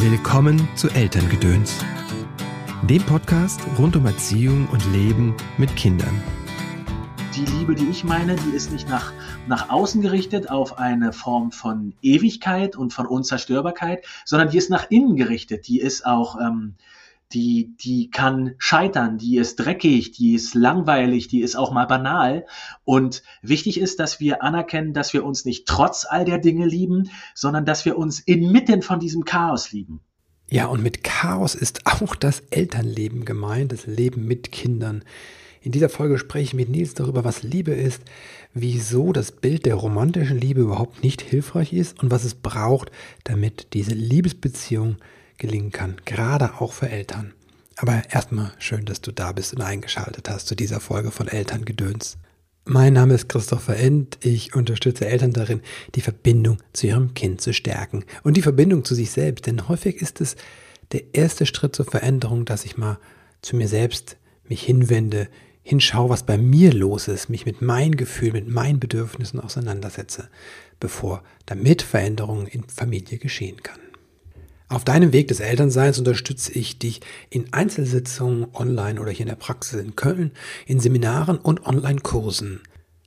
Willkommen zu Elterngedöns, dem Podcast rund um Erziehung und Leben mit Kindern. Die Liebe, die ich meine, die ist nicht nach, nach außen gerichtet auf eine Form von Ewigkeit und von Unzerstörbarkeit, sondern die ist nach innen gerichtet. Die ist auch ähm, die, die kann scheitern, die ist dreckig, die ist langweilig, die ist auch mal banal. Und wichtig ist, dass wir anerkennen, dass wir uns nicht trotz all der Dinge lieben, sondern dass wir uns inmitten von diesem Chaos lieben. Ja, und mit Chaos ist auch das Elternleben gemeint, das Leben mit Kindern. In dieser Folge spreche ich mit Nils darüber, was Liebe ist, wieso das Bild der romantischen Liebe überhaupt nicht hilfreich ist und was es braucht, damit diese Liebesbeziehung gelingen kann, gerade auch für Eltern. Aber erstmal schön, dass du da bist und eingeschaltet hast zu dieser Folge von Elterngedöns. Mein Name ist Christopher End. Ich unterstütze Eltern darin, die Verbindung zu ihrem Kind zu stärken und die Verbindung zu sich selbst. Denn häufig ist es der erste Schritt zur Veränderung, dass ich mal zu mir selbst mich hinwende, hinschaue, was bei mir los ist, mich mit meinen Gefühlen, mit meinen Bedürfnissen auseinandersetze, bevor damit Veränderung in Familie geschehen kann. Auf deinem Weg des Elternseins unterstütze ich dich in Einzelsitzungen online oder hier in der Praxis in Köln, in Seminaren und Online-Kursen.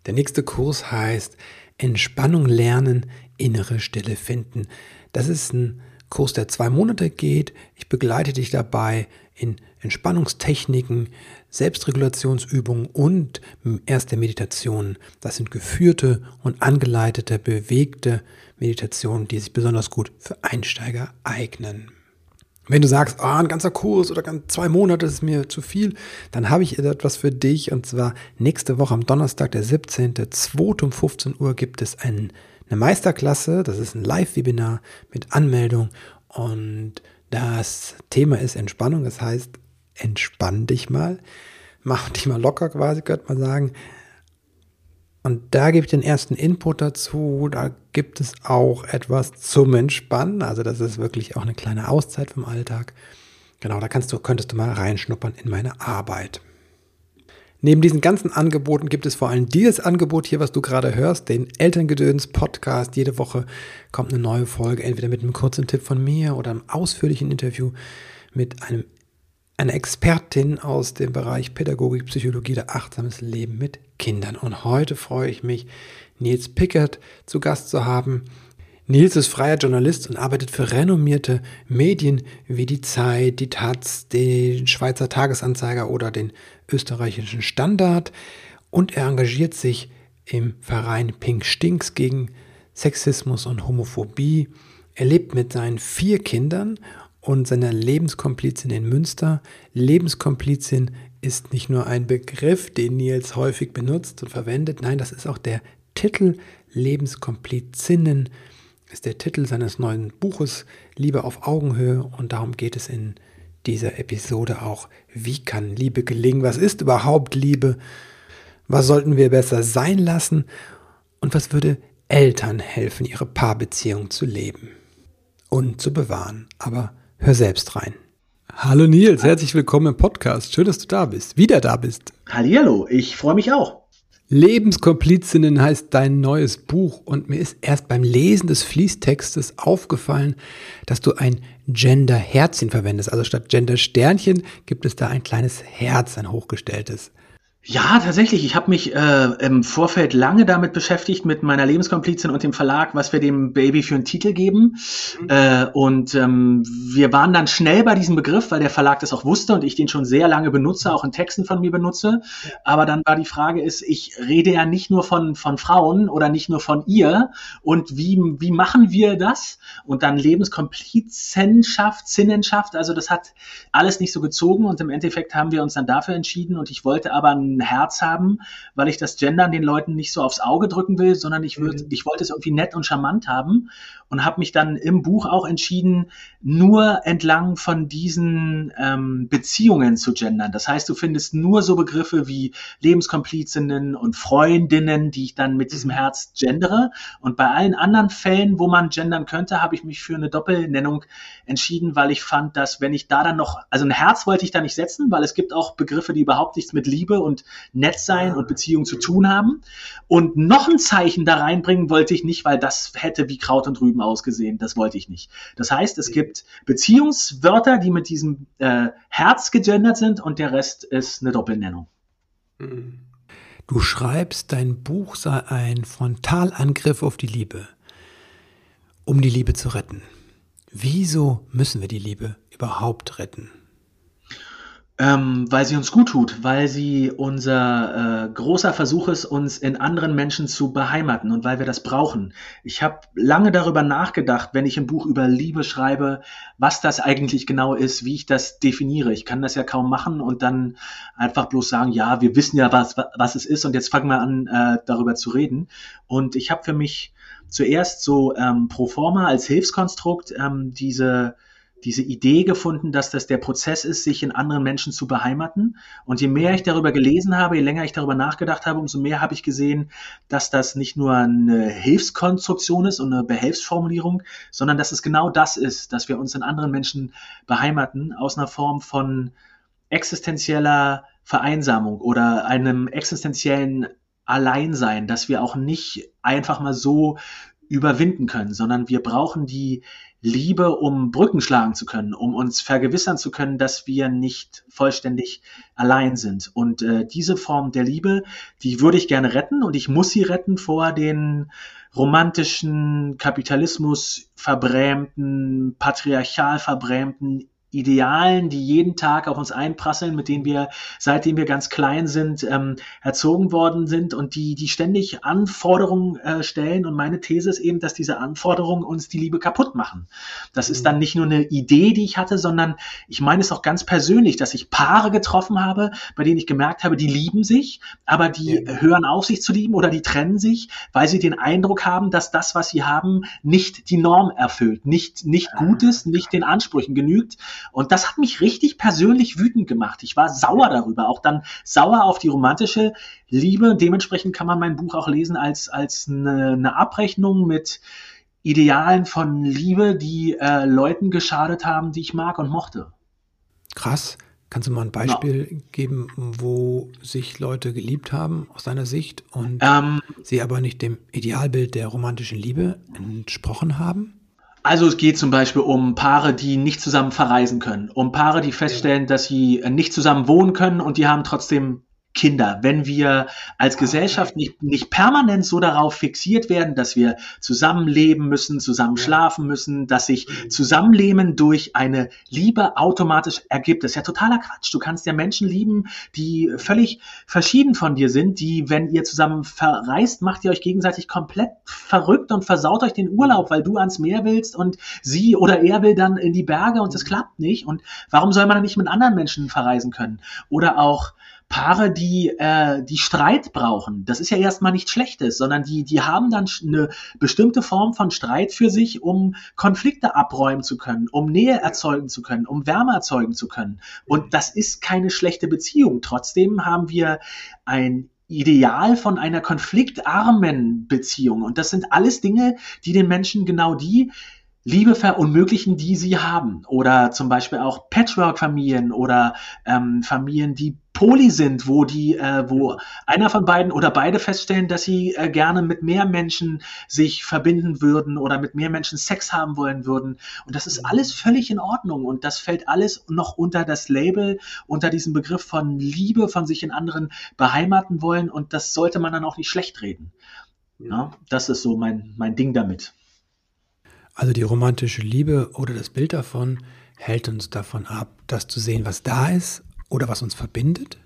Der nächste Kurs heißt Entspannung lernen, innere Stille finden. Das ist ein Kurs, der zwei Monate geht. Ich begleite dich dabei in Entspannungstechniken, Selbstregulationsübungen und erste Meditationen. Das sind geführte und angeleitete, bewegte Meditationen, die sich besonders gut für Einsteiger eignen. Wenn du sagst, oh, ein ganzer Kurs oder zwei Monate ist mir zu viel, dann habe ich etwas für dich. Und zwar nächste Woche am Donnerstag, der 17.02. um 15 Uhr gibt es ein, eine Meisterklasse. Das ist ein Live-Webinar mit Anmeldung. Und das Thema ist Entspannung. Das heißt, entspann dich mal. Mach dich mal locker quasi, könnte man sagen. Und da gebe ich den ersten Input dazu. Da gibt es auch etwas zum Entspannen. Also das ist wirklich auch eine kleine Auszeit vom Alltag. Genau, da kannst du, könntest du mal reinschnuppern in meine Arbeit. Neben diesen ganzen Angeboten gibt es vor allem dieses Angebot hier, was du gerade hörst, den Elterngedöns Podcast. Jede Woche kommt eine neue Folge, entweder mit einem kurzen Tipp von mir oder einem ausführlichen Interview mit einem eine Expertin aus dem Bereich Pädagogik, Psychologie, der achtsames Leben mit Kindern. Und heute freue ich mich, Nils Pickert zu Gast zu haben. Nils ist freier Journalist und arbeitet für renommierte Medien wie die Zeit, die Taz, den Schweizer Tagesanzeiger oder den österreichischen Standard. Und er engagiert sich im Verein Pink Stinks gegen Sexismus und Homophobie. Er lebt mit seinen vier Kindern und seiner Lebenskomplizin in Münster. Lebenskomplizin ist nicht nur ein Begriff, den Nils häufig benutzt und verwendet, nein, das ist auch der Titel Lebenskomplizinnen, ist der Titel seines neuen Buches Liebe auf Augenhöhe und darum geht es in dieser Episode auch. Wie kann Liebe gelingen? Was ist überhaupt Liebe? Was sollten wir besser sein lassen? Und was würde Eltern helfen, ihre Paarbeziehung zu leben und zu bewahren? Aber Hör selbst rein. Hallo Nils, herzlich willkommen im Podcast. Schön, dass du da bist, wieder da bist. Hallihallo, ich freue mich auch. Lebenskomplizinnen heißt dein neues Buch und mir ist erst beim Lesen des Fließtextes aufgefallen, dass du ein Gender-Herzchen verwendest. Also statt Gender-Sternchen gibt es da ein kleines Herz, ein hochgestelltes. Ja, tatsächlich. Ich habe mich äh, im Vorfeld lange damit beschäftigt, mit meiner Lebenskomplizin und dem Verlag, was wir dem Baby für einen Titel geben. Mhm. Äh, und ähm, wir waren dann schnell bei diesem Begriff, weil der Verlag das auch wusste und ich den schon sehr lange benutze, auch in Texten von mir benutze. Aber dann war die Frage ist, ich rede ja nicht nur von, von Frauen oder nicht nur von ihr. Und wie, wie machen wir das? Und dann Lebenskomplizenschaft, Sinnenschaft. Also das hat alles nicht so gezogen und im Endeffekt haben wir uns dann dafür entschieden und ich wollte aber ein Herz haben, weil ich das Gendern den Leuten nicht so aufs Auge drücken will, sondern ich, würd, mhm. ich wollte es irgendwie nett und charmant haben und habe mich dann im Buch auch entschieden, nur entlang von diesen ähm, Beziehungen zu gendern. Das heißt, du findest nur so Begriffe wie Lebenskomplizinnen und Freundinnen, die ich dann mit diesem mhm. Herz gendere. Und bei allen anderen Fällen, wo man gendern könnte, habe ich mich für eine Doppelnennung entschieden, weil ich fand, dass wenn ich da dann noch, also ein Herz wollte ich da nicht setzen, weil es gibt auch Begriffe, die überhaupt nichts mit Liebe und und nett sein und Beziehungen zu tun haben. Und noch ein Zeichen da reinbringen wollte ich nicht, weil das hätte wie Kraut und Rüben ausgesehen. Das wollte ich nicht. Das heißt, es gibt Beziehungswörter, die mit diesem äh, Herz gegendert sind und der Rest ist eine Doppelnennung. Du schreibst, dein Buch sei ein Frontalangriff auf die Liebe, um die Liebe zu retten. Wieso müssen wir die Liebe überhaupt retten? Ähm, weil sie uns gut tut, weil sie unser äh, großer Versuch ist, uns in anderen Menschen zu beheimaten und weil wir das brauchen. Ich habe lange darüber nachgedacht, wenn ich ein Buch über Liebe schreibe, was das eigentlich genau ist, wie ich das definiere. Ich kann das ja kaum machen und dann einfach bloß sagen, ja, wir wissen ja, was, was es ist und jetzt fangen wir an, äh, darüber zu reden. Und ich habe für mich zuerst so ähm, pro forma als Hilfskonstrukt ähm, diese diese Idee gefunden, dass das der Prozess ist, sich in anderen Menschen zu beheimaten. Und je mehr ich darüber gelesen habe, je länger ich darüber nachgedacht habe, umso mehr habe ich gesehen, dass das nicht nur eine Hilfskonstruktion ist und eine Behelfsformulierung, sondern dass es genau das ist, dass wir uns in anderen Menschen beheimaten aus einer Form von existenzieller Vereinsamung oder einem existenziellen Alleinsein, dass wir auch nicht einfach mal so überwinden können, sondern wir brauchen die Liebe, um Brücken schlagen zu können, um uns vergewissern zu können, dass wir nicht vollständig allein sind. Und äh, diese Form der Liebe, die würde ich gerne retten und ich muss sie retten vor den romantischen, Kapitalismus verbrämten, patriarchal verbrämten Idealen, die jeden Tag auf uns einprasseln, mit denen wir, seitdem wir ganz klein sind, ähm, erzogen worden sind und die, die ständig Anforderungen äh, stellen. Und meine These ist eben, dass diese Anforderungen uns die Liebe kaputt machen. Das ist dann nicht nur eine Idee, die ich hatte, sondern ich meine es auch ganz persönlich, dass ich Paare getroffen habe, bei denen ich gemerkt habe, die lieben sich, aber die ja. hören auf, sich zu lieben oder die trennen sich, weil sie den Eindruck haben, dass das, was sie haben, nicht die Norm erfüllt, nicht, nicht gut ist, nicht den Ansprüchen genügt. Und das hat mich richtig persönlich wütend gemacht. Ich war sauer darüber, auch dann sauer auf die romantische Liebe. Dementsprechend kann man mein Buch auch lesen als, als eine, eine Abrechnung mit Idealen von Liebe, die äh, Leuten geschadet haben, die ich mag und mochte. Krass. Kannst du mal ein Beispiel ja. geben, wo sich Leute geliebt haben aus deiner Sicht und ähm, sie aber nicht dem Idealbild der romantischen Liebe entsprochen haben? Also es geht zum Beispiel um Paare, die nicht zusammen verreisen können, um Paare, die feststellen, dass sie nicht zusammen wohnen können und die haben trotzdem Kinder. Wenn wir als Gesellschaft nicht, nicht permanent so darauf fixiert werden, dass wir zusammenleben müssen, zusammen schlafen müssen, dass sich mhm. Zusammenleben durch eine Liebe automatisch ergibt. Das ist ja totaler Quatsch. Du kannst ja Menschen lieben, die völlig verschieden von dir sind, die, wenn ihr zusammen verreist, macht ihr euch gegenseitig komplett verrückt und versaut euch den Urlaub, weil du ans Meer willst und sie oder er will dann in die Berge und es klappt nicht. Und warum soll man dann nicht mit anderen Menschen verreisen können? Oder auch Paare, die, äh, die Streit brauchen, das ist ja erstmal nichts Schlechtes, sondern die, die haben dann eine bestimmte Form von Streit für sich, um Konflikte abräumen zu können, um Nähe erzeugen zu können, um Wärme erzeugen zu können. Und das ist keine schlechte Beziehung. Trotzdem haben wir ein Ideal von einer konfliktarmen Beziehung. Und das sind alles Dinge, die den Menschen genau die Liebe verunmöglichen, die sie haben. Oder zum Beispiel auch Patchwork-Familien oder ähm, Familien, die Poli sind, wo die, äh, wo einer von beiden oder beide feststellen, dass sie äh, gerne mit mehr Menschen sich verbinden würden oder mit mehr Menschen Sex haben wollen würden. Und das ist alles völlig in Ordnung. Und das fällt alles noch unter das Label, unter diesem Begriff von Liebe, von sich in anderen beheimaten wollen. Und das sollte man dann auch nicht schlecht reden. Ja, das ist so mein, mein Ding damit. Also die romantische Liebe oder das Bild davon hält uns davon ab, das zu sehen, was da ist oder was uns verbindet?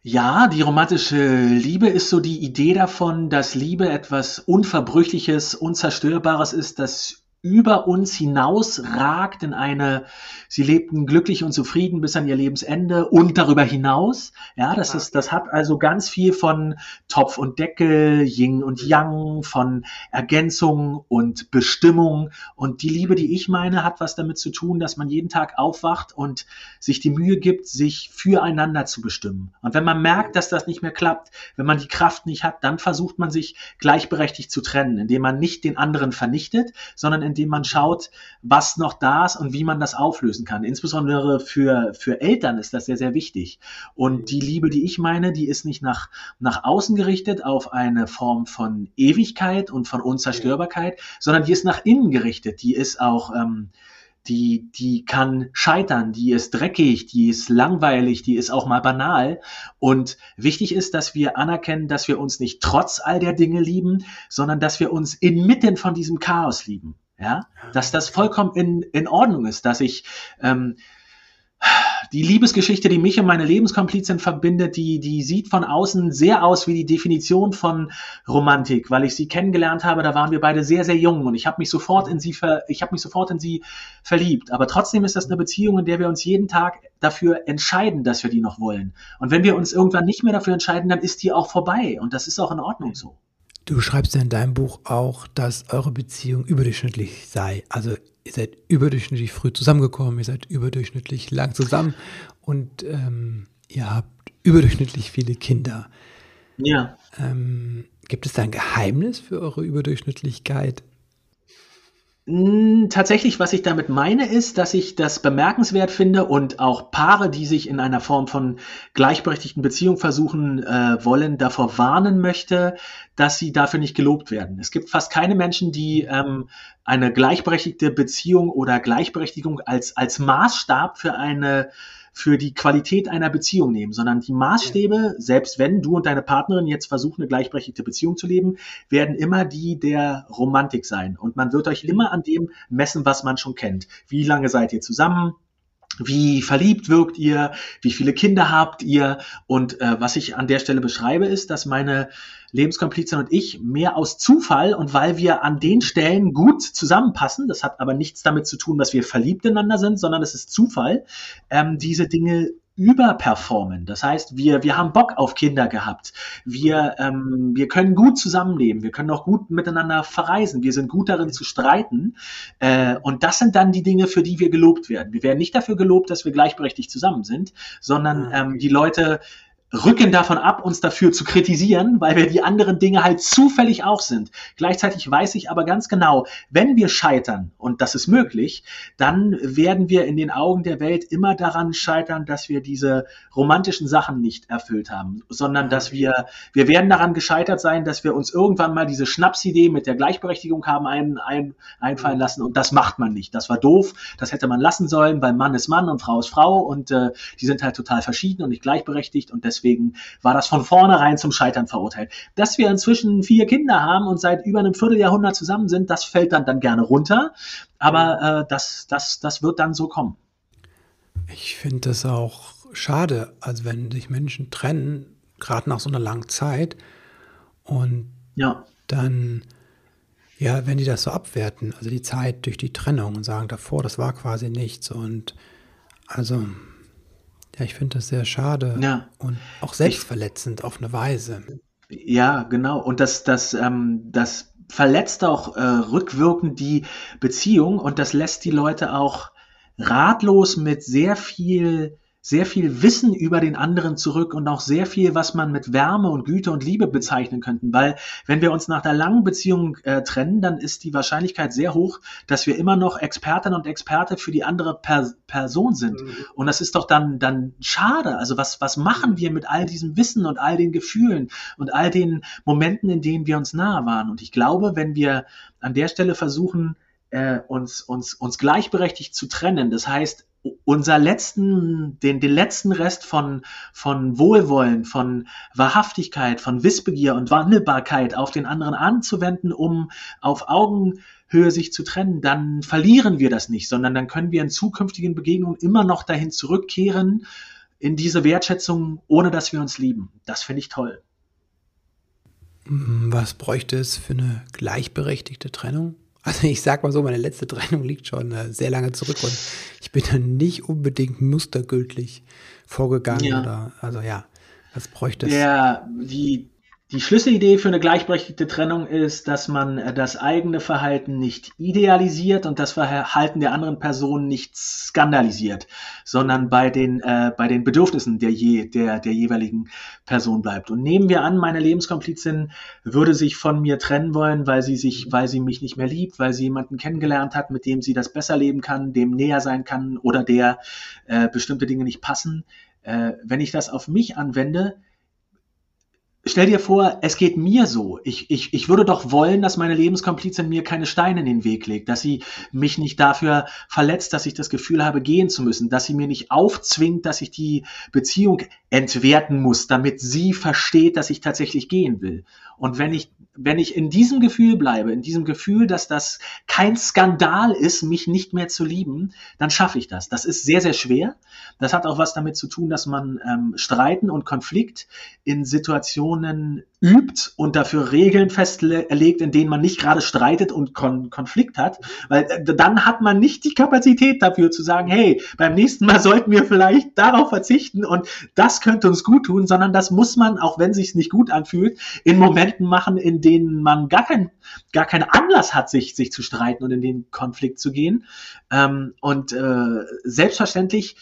Ja, die romantische Liebe ist so die Idee davon, dass Liebe etwas Unverbrüchliches, Unzerstörbares ist, das über uns hinaus ragt in eine, sie lebten glücklich und zufrieden bis an ihr Lebensende und darüber hinaus. Ja, das ist, das hat also ganz viel von Topf und Deckel, Yin und Yang, von Ergänzung und Bestimmung. Und die Liebe, die ich meine, hat was damit zu tun, dass man jeden Tag aufwacht und sich die Mühe gibt, sich füreinander zu bestimmen. Und wenn man merkt, dass das nicht mehr klappt, wenn man die Kraft nicht hat, dann versucht man sich gleichberechtigt zu trennen, indem man nicht den anderen vernichtet, sondern indem indem man schaut, was noch da ist und wie man das auflösen kann. Insbesondere für, für Eltern ist das sehr, sehr wichtig. Und die Liebe, die ich meine, die ist nicht nach, nach außen gerichtet auf eine Form von Ewigkeit und von Unzerstörbarkeit, sondern die ist nach innen gerichtet. Die ist auch, ähm, die, die kann scheitern, die ist dreckig, die ist langweilig, die ist auch mal banal. Und wichtig ist, dass wir anerkennen, dass wir uns nicht trotz all der Dinge lieben, sondern dass wir uns inmitten von diesem Chaos lieben. Ja, dass das vollkommen in, in Ordnung ist, dass ich ähm, die Liebesgeschichte, die mich und meine Lebenskomplizin verbindet, die, die sieht von außen sehr aus wie die Definition von Romantik, weil ich sie kennengelernt habe, da waren wir beide sehr, sehr jung und ich habe mich sofort in sie ver, ich habe mich sofort in sie verliebt. Aber trotzdem ist das eine Beziehung, in der wir uns jeden Tag dafür entscheiden, dass wir die noch wollen. Und wenn wir uns irgendwann nicht mehr dafür entscheiden, dann ist die auch vorbei und das ist auch in Ordnung so. Du schreibst ja in deinem Buch auch, dass eure Beziehung überdurchschnittlich sei. Also ihr seid überdurchschnittlich früh zusammengekommen, ihr seid überdurchschnittlich lang zusammen und ähm, ihr habt überdurchschnittlich viele Kinder. Ja. Ähm, gibt es da ein Geheimnis für eure Überdurchschnittlichkeit? Hm, tatsächlich, was ich damit meine, ist, dass ich das bemerkenswert finde und auch Paare, die sich in einer Form von gleichberechtigten Beziehung versuchen äh, wollen, davor warnen möchte, dass sie dafür nicht gelobt werden. Es gibt fast keine Menschen, die ähm, eine gleichberechtigte Beziehung oder Gleichberechtigung als, als Maßstab für eine für die Qualität einer Beziehung nehmen, sondern die Maßstäbe, selbst wenn du und deine Partnerin jetzt versuchen, eine gleichberechtigte Beziehung zu leben, werden immer die der Romantik sein. Und man wird euch immer an dem messen, was man schon kennt. Wie lange seid ihr zusammen? Wie verliebt wirkt ihr? Wie viele Kinder habt ihr? Und äh, was ich an der Stelle beschreibe, ist, dass meine Lebenskomplizin und ich mehr aus Zufall und weil wir an den Stellen gut zusammenpassen, das hat aber nichts damit zu tun, dass wir verliebt ineinander sind, sondern es ist Zufall, ähm, diese Dinge überperformen. Das heißt, wir, wir haben Bock auf Kinder gehabt. Wir, ähm, wir können gut zusammenleben. Wir können auch gut miteinander verreisen. Wir sind gut darin zu streiten. Äh, und das sind dann die Dinge, für die wir gelobt werden. Wir werden nicht dafür gelobt, dass wir gleichberechtigt zusammen sind, sondern ah, ähm, die Leute rücken davon ab, uns dafür zu kritisieren, weil wir die anderen Dinge halt zufällig auch sind. Gleichzeitig weiß ich aber ganz genau, wenn wir scheitern, und das ist möglich, dann werden wir in den Augen der Welt immer daran scheitern, dass wir diese romantischen Sachen nicht erfüllt haben, sondern dass wir, wir werden daran gescheitert sein, dass wir uns irgendwann mal diese Schnapsidee mit der Gleichberechtigung haben ein, ein, einfallen lassen und das macht man nicht. Das war doof, das hätte man lassen sollen, weil Mann ist Mann und Frau ist Frau und äh, die sind halt total verschieden und nicht gleichberechtigt und deswegen deswegen war das von vornherein zum Scheitern verurteilt. Dass wir inzwischen vier Kinder haben und seit über einem Vierteljahrhundert zusammen sind, das fällt dann, dann gerne runter. Aber äh, das, das, das wird dann so kommen. Ich finde das auch schade, also wenn sich Menschen trennen, gerade nach so einer langen Zeit und ja. dann, ja, wenn die das so abwerten, also die Zeit durch die Trennung und sagen davor, das war quasi nichts und also ja, ich finde das sehr schade Ja. und auch selbstverletzend auf eine Weise. Ja, genau. Und das, das, ähm, das verletzt auch äh, rückwirkend die Beziehung und das lässt die Leute auch ratlos mit sehr viel sehr viel Wissen über den anderen zurück und auch sehr viel, was man mit Wärme und Güte und Liebe bezeichnen könnten. Weil wenn wir uns nach einer langen Beziehung äh, trennen, dann ist die Wahrscheinlichkeit sehr hoch, dass wir immer noch Expertin und Experte für die andere per Person sind. Mhm. Und das ist doch dann, dann schade. Also was, was machen wir mit all diesem Wissen und all den Gefühlen und all den Momenten, in denen wir uns nahe waren? Und ich glaube, wenn wir an der Stelle versuchen, äh, uns, uns, uns gleichberechtigt zu trennen, das heißt, unser letzten, den, den letzten Rest von, von Wohlwollen, von Wahrhaftigkeit, von Wissbegier und Wandelbarkeit auf den anderen anzuwenden, um auf Augenhöhe sich zu trennen, dann verlieren wir das nicht, sondern dann können wir in zukünftigen Begegnungen immer noch dahin zurückkehren, in diese Wertschätzung, ohne dass wir uns lieben. Das finde ich toll. Was bräuchte es für eine gleichberechtigte Trennung? Also ich sag mal so, meine letzte Trennung liegt schon äh, sehr lange zurück und ich bin da nicht unbedingt mustergültig vorgegangen Ja. oder also ja, was bräuchte es? Der, die, Die Schlüsselidee für eine gleichberechtigte Trennung ist, dass man äh, das eigene Verhalten nicht idealisiert und das Verhalten der anderen Person nicht skandalisiert, sondern bei den, äh, bei den Bedürfnissen der, je, der, der jeweiligen Person bleibt. Und nehmen wir an, meine Lebenskomplizin würde sich von mir trennen wollen, weil sie sich, weil sie mich nicht mehr liebt, weil sie jemanden kennengelernt hat, mit dem sie das besser leben kann, dem näher sein kann oder der äh, bestimmte Dinge nicht passen. Äh, wenn ich das auf mich anwende, Stell dir vor, es geht mir so. Ich, ich, ich würde doch wollen, dass meine Lebenskomplizin mir keine Steine in den Weg legt, dass sie mich nicht dafür verletzt, dass ich das Gefühl habe, gehen zu müssen, dass sie mir nicht aufzwingt, dass ich die Beziehung entwerten muss, damit sie versteht, dass ich tatsächlich gehen will. Und wenn ich, wenn ich in diesem Gefühl bleibe, in diesem Gefühl, dass das kein Skandal ist, mich nicht mehr zu lieben, dann schaffe ich das. Das ist sehr, sehr schwer. Das hat auch was damit zu tun, dass man ähm, Streiten und Konflikt in Situationen übt und dafür Regeln festlegt, in denen man nicht gerade streitet und Kon Konflikt hat, weil äh, dann hat man nicht die Kapazität dafür zu sagen, hey, beim nächsten Mal sollten wir vielleicht darauf verzichten und das könnte uns gut tun, sondern das muss man, auch wenn sich nicht gut anfühlt, in Momenten machen, in denen man gar keinen gar keinen Anlass hat, sich sich zu streiten und in den Konflikt zu gehen. Ähm, und äh, selbstverständlich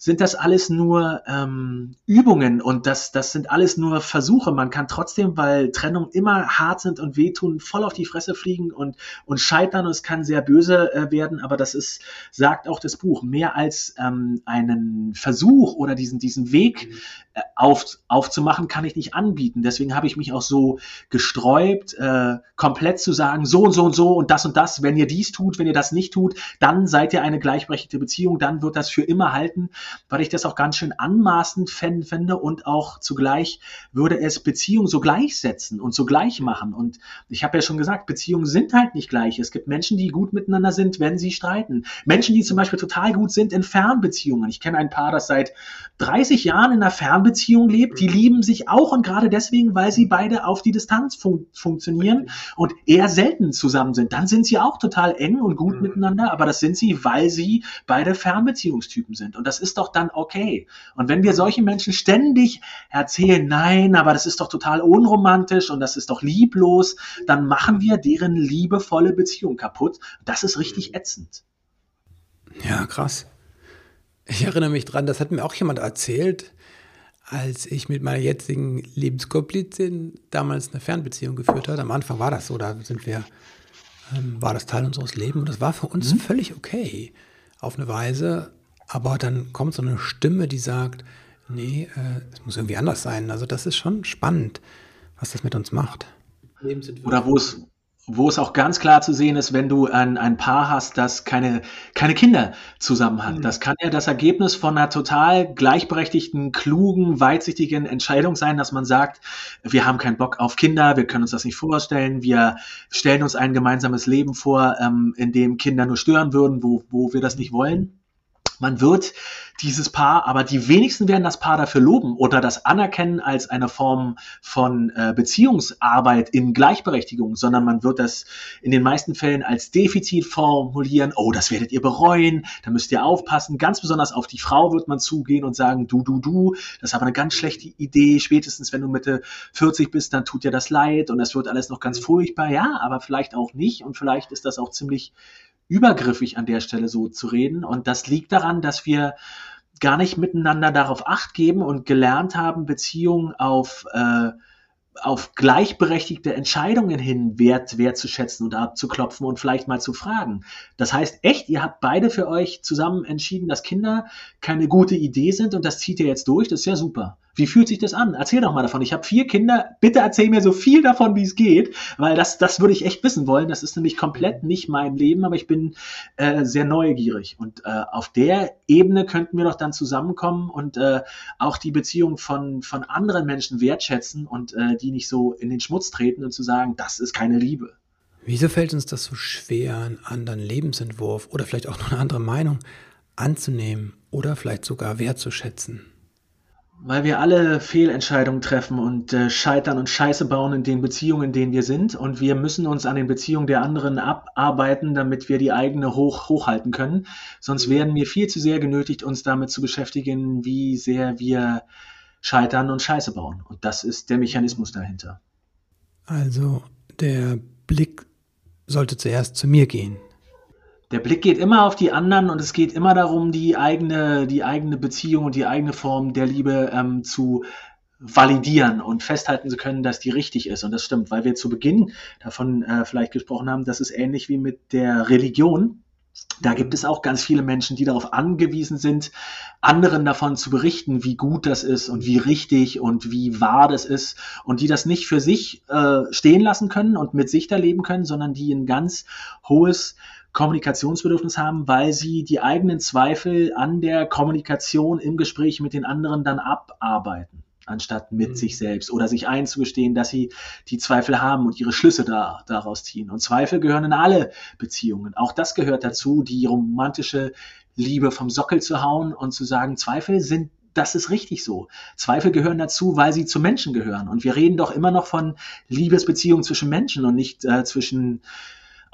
sind das alles nur ähm, Übungen und das, das sind alles nur Versuche. Man kann trotzdem, weil Trennung immer hart sind und wehtun, voll auf die Fresse fliegen und, und scheitern und es kann sehr böse äh, werden, aber das ist, sagt auch das Buch, mehr als ähm, einen Versuch oder diesen, diesen Weg äh, auf, aufzumachen, kann ich nicht anbieten. Deswegen habe ich mich auch so gesträubt, äh, komplett zu sagen, so und so und so und das und das, wenn ihr dies tut, wenn ihr das nicht tut, dann seid ihr eine gleichberechtigte Beziehung, dann wird das für immer halten weil ich das auch ganz schön anmaßend fände und auch zugleich würde es Beziehungen so gleichsetzen und so gleich machen. Und ich habe ja schon gesagt, Beziehungen sind halt nicht gleich. Es gibt Menschen, die gut miteinander sind, wenn sie streiten. Menschen, die zum Beispiel total gut sind in Fernbeziehungen. Ich kenne ein Paar, das seit 30 Jahren in einer Fernbeziehung lebt. Die lieben sich auch und gerade deswegen, weil sie beide auf die Distanz fun funktionieren und eher selten zusammen sind. Dann sind sie auch total eng und gut mhm. miteinander, aber das sind sie, weil sie beide Fernbeziehungstypen sind. Und das ist doch dann okay. Und wenn wir solchen Menschen ständig erzählen, nein, aber das ist doch total unromantisch und das ist doch lieblos, dann machen wir deren liebevolle Beziehung kaputt. Das ist richtig ätzend. Ja, krass. Ich erinnere mich dran, das hat mir auch jemand erzählt, als ich mit meiner jetzigen Lebenskomplizin damals eine Fernbeziehung geführt habe. Am Anfang war das so, da sind wir, ähm, war das Teil unseres Lebens und das war für uns mhm. völlig okay auf eine Weise. Aber dann kommt so eine Stimme, die sagt, nee, äh, es muss irgendwie anders sein. Also das ist schon spannend, was das mit uns macht. Oder wo es, wo es auch ganz klar zu sehen ist, wenn du ein, ein Paar hast, das keine, keine Kinder zusammen hat. Mhm. Das kann ja das Ergebnis von einer total gleichberechtigten, klugen, weitsichtigen Entscheidung sein, dass man sagt, wir haben keinen Bock auf Kinder, wir können uns das nicht vorstellen, wir stellen uns ein gemeinsames Leben vor, ähm, in dem Kinder nur stören würden, wo, wo wir das nicht wollen. Man wird dieses Paar, aber die wenigsten werden das Paar dafür loben oder das anerkennen als eine Form von äh, Beziehungsarbeit in Gleichberechtigung, sondern man wird das in den meisten Fällen als Defizit formulieren. Oh, das werdet ihr bereuen, da müsst ihr aufpassen. Ganz besonders auf die Frau wird man zugehen und sagen, du, du, du, das ist aber eine ganz schlechte Idee. Spätestens wenn du Mitte 40 bist, dann tut dir das leid und es wird alles noch ganz furchtbar. Ja, aber vielleicht auch nicht und vielleicht ist das auch ziemlich übergriffig an der Stelle so zu reden. Und das liegt daran, dass wir gar nicht miteinander darauf acht geben und gelernt haben, Beziehungen auf, äh, auf gleichberechtigte Entscheidungen hin wert, wertzuschätzen und abzuklopfen und vielleicht mal zu fragen. Das heißt, echt, ihr habt beide für euch zusammen entschieden, dass Kinder keine gute Idee sind und das zieht ihr jetzt durch. Das ist ja super. Wie fühlt sich das an? Erzähl doch mal davon. Ich habe vier Kinder. Bitte erzähl mir so viel davon, wie es geht, weil das, das würde ich echt wissen wollen. Das ist nämlich komplett nicht mein Leben, aber ich bin äh, sehr neugierig. Und äh, auf der Ebene könnten wir doch dann zusammenkommen und äh, auch die Beziehung von, von anderen Menschen wertschätzen und äh, die nicht so in den Schmutz treten und zu sagen, das ist keine Liebe. Wieso fällt uns das so schwer, einen anderen Lebensentwurf oder vielleicht auch noch eine andere Meinung anzunehmen oder vielleicht sogar wertzuschätzen? Weil wir alle Fehlentscheidungen treffen und äh, scheitern und Scheiße bauen in den Beziehungen, in denen wir sind. Und wir müssen uns an den Beziehungen der anderen abarbeiten, damit wir die eigene hoch, hochhalten können. Sonst mhm. werden wir viel zu sehr genötigt, uns damit zu beschäftigen, wie sehr wir scheitern und Scheiße bauen. Und das ist der Mechanismus dahinter. Also der Blick sollte zuerst zu mir gehen. Der Blick geht immer auf die anderen und es geht immer darum, die eigene, die eigene Beziehung und die eigene Form der Liebe ähm, zu validieren und festhalten zu können, dass die richtig ist. Und das stimmt, weil wir zu Beginn davon äh, vielleicht gesprochen haben, das ist ähnlich wie mit der Religion. Da gibt es auch ganz viele Menschen, die darauf angewiesen sind, anderen davon zu berichten, wie gut das ist und wie richtig und wie wahr das ist und die das nicht für sich äh, stehen lassen können und mit sich da leben können, sondern die ein ganz hohes Kommunikationsbedürfnis haben, weil sie die eigenen Zweifel an der Kommunikation im Gespräch mit den anderen dann abarbeiten anstatt mit mhm. sich selbst oder sich einzugestehen, dass sie die Zweifel haben und ihre Schlüsse da, daraus ziehen. Und Zweifel gehören in alle Beziehungen. Auch das gehört dazu, die romantische Liebe vom Sockel zu hauen und zu sagen, Zweifel sind das ist richtig so. Zweifel gehören dazu, weil sie zu Menschen gehören. Und wir reden doch immer noch von Liebesbeziehungen zwischen Menschen und nicht äh, zwischen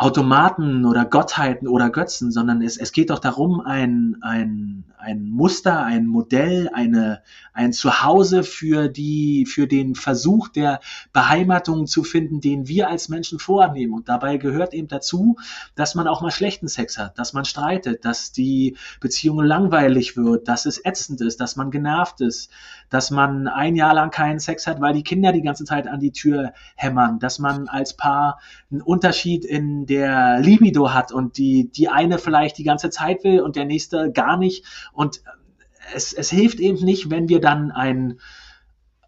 Automaten oder Gottheiten oder Götzen, sondern es, es geht doch darum, ein, ein, ein Muster, ein Modell, eine, ein Zuhause für die, für den Versuch der Beheimatung zu finden, den wir als Menschen vornehmen. Und dabei gehört eben dazu, dass man auch mal schlechten Sex hat, dass man streitet, dass die Beziehung langweilig wird, dass es ätzend ist, dass man genervt ist, dass man ein Jahr lang keinen Sex hat, weil die Kinder die ganze Zeit an die Tür hämmern, dass man als Paar einen Unterschied in der Libido hat und die, die eine vielleicht die ganze Zeit will und der nächste gar nicht. Und es, es hilft eben nicht, wenn wir dann ein,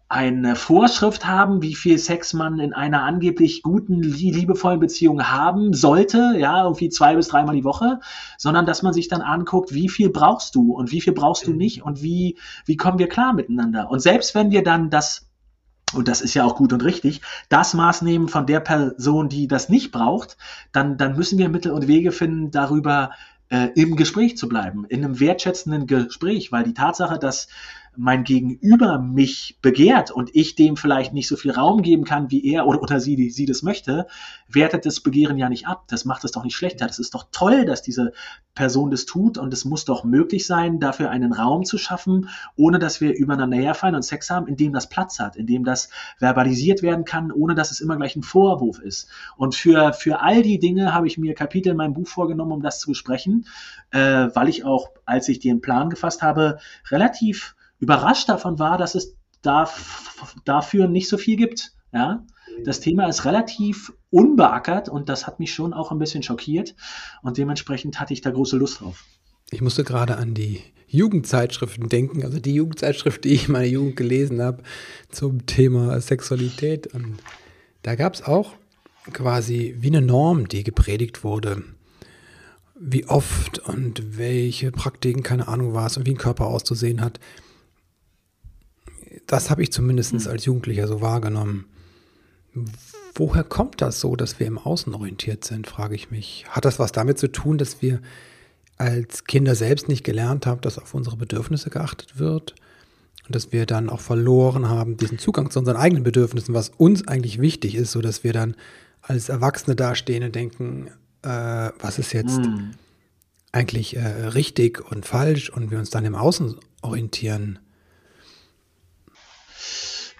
eine Vorschrift haben, wie viel Sex man in einer angeblich guten, liebevollen Beziehung haben sollte, ja, irgendwie zwei bis dreimal die Woche, sondern dass man sich dann anguckt, wie viel brauchst du und wie viel brauchst du nicht und wie, wie kommen wir klar miteinander. Und selbst wenn wir dann das und das ist ja auch gut und richtig, das Maß nehmen von der Person, die das nicht braucht, dann, dann müssen wir Mittel und Wege finden, darüber äh, im Gespräch zu bleiben, in einem wertschätzenden Gespräch, weil die Tatsache, dass mein Gegenüber mich begehrt und ich dem vielleicht nicht so viel Raum geben kann, wie er oder, oder sie, die, sie das möchte, wertet das Begehren ja nicht ab. Das macht es doch nicht schlechter. Das ist doch toll, dass diese Person das tut und es muss doch möglich sein, dafür einen Raum zu schaffen, ohne dass wir übereinander herfallen und Sex haben, in dem das Platz hat, in dem das verbalisiert werden kann, ohne dass es immer gleich ein Vorwurf ist. Und für, für all die Dinge habe ich mir Kapitel in meinem Buch vorgenommen, um das zu besprechen, äh, weil ich auch, als ich den Plan gefasst habe, relativ überrascht davon war, dass es da, dafür nicht so viel gibt. Ja? Das Thema ist relativ unbeackert und das hat mich schon auch ein bisschen schockiert und dementsprechend hatte ich da große Lust drauf. Ich musste gerade an die Jugendzeitschriften denken, also die Jugendzeitschrift, die ich in meiner Jugend gelesen habe zum Thema Sexualität. Und da gab es auch quasi wie eine Norm, die gepredigt wurde. Wie oft und welche Praktiken, keine Ahnung was und wie ein Körper auszusehen hat das habe ich zumindest mhm. als Jugendlicher so wahrgenommen. Woher kommt das so, dass wir im Außen orientiert sind, frage ich mich. Hat das was damit zu tun, dass wir als Kinder selbst nicht gelernt haben, dass auf unsere Bedürfnisse geachtet wird? Und dass wir dann auch verloren haben, diesen Zugang zu unseren eigenen Bedürfnissen, was uns eigentlich wichtig ist, sodass wir dann als Erwachsene dastehen und denken, äh, was ist jetzt mhm. eigentlich äh, richtig und falsch und wir uns dann im Außen orientieren.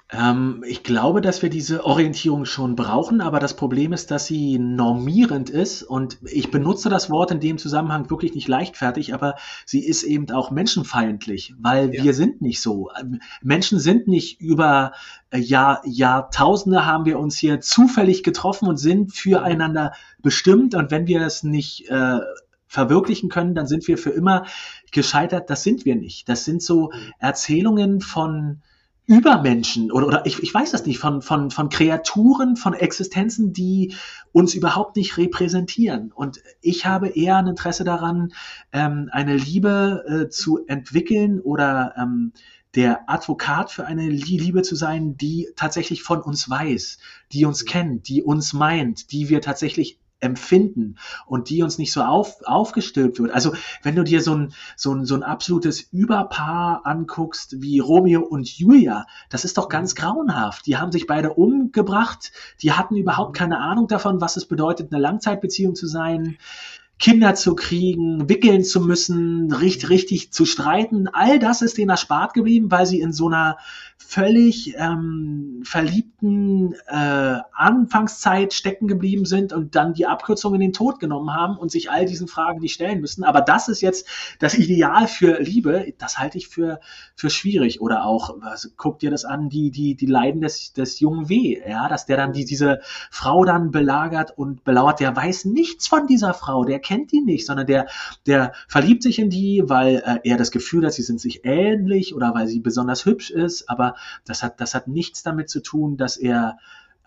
Ähm, ich glaube, dass wir diese Orientierung schon brauchen, aber das Problem ist, dass sie normierend ist und ich benutze das Wort in dem Zusammenhang wirklich nicht leichtfertig, aber sie ist eben auch menschenfeindlich, weil ja. wir sind nicht so. Ähm, Menschen sind nicht über äh, Jahr, Jahrtausende haben wir uns hier zufällig getroffen und sind füreinander bestimmt und wenn wir es nicht äh, verwirklichen können, dann sind wir für immer gescheitert. Das sind wir nicht. Das sind so mhm. Erzählungen von Übermenschen oder, oder ich, ich weiß das nicht, von, von, von Kreaturen, von Existenzen, die uns überhaupt nicht repräsentieren. Und ich habe eher ein Interesse daran, ähm, eine Liebe äh, zu entwickeln oder ähm, der Advokat für eine Liebe zu sein, die tatsächlich von uns weiß, die uns kennt, die uns meint, die wir tatsächlich empfinden und die uns nicht so auf, aufgestülpt wird. Also wenn du dir so ein, so, ein, so ein absolutes Überpaar anguckst wie Romeo und Julia, das ist doch ganz grauenhaft. Die haben sich beide umgebracht, die hatten überhaupt keine Ahnung davon, was es bedeutet, eine Langzeitbeziehung zu sein. Kinder zu kriegen, wickeln zu müssen, richtig, richtig zu streiten. All das ist denen erspart geblieben, weil sie in so einer völlig ähm, verliebten äh, Anfangszeit stecken geblieben sind und dann die Abkürzung in den Tod genommen haben und sich all diesen Fragen nicht stellen müssen. Aber das ist jetzt das Ideal für Liebe. Das halte ich für, für schwierig. Oder auch, also, guck dir das an, die, die, die Leiden des, des jungen W. Ja, dass der dann die, diese Frau dann belagert und belauert. Der weiß nichts von dieser Frau. Der kennt die nicht, sondern der, der verliebt sich in die, weil äh, er das Gefühl hat, sie sind sich ähnlich oder weil sie besonders hübsch ist. Aber das hat, das hat nichts damit zu tun, dass er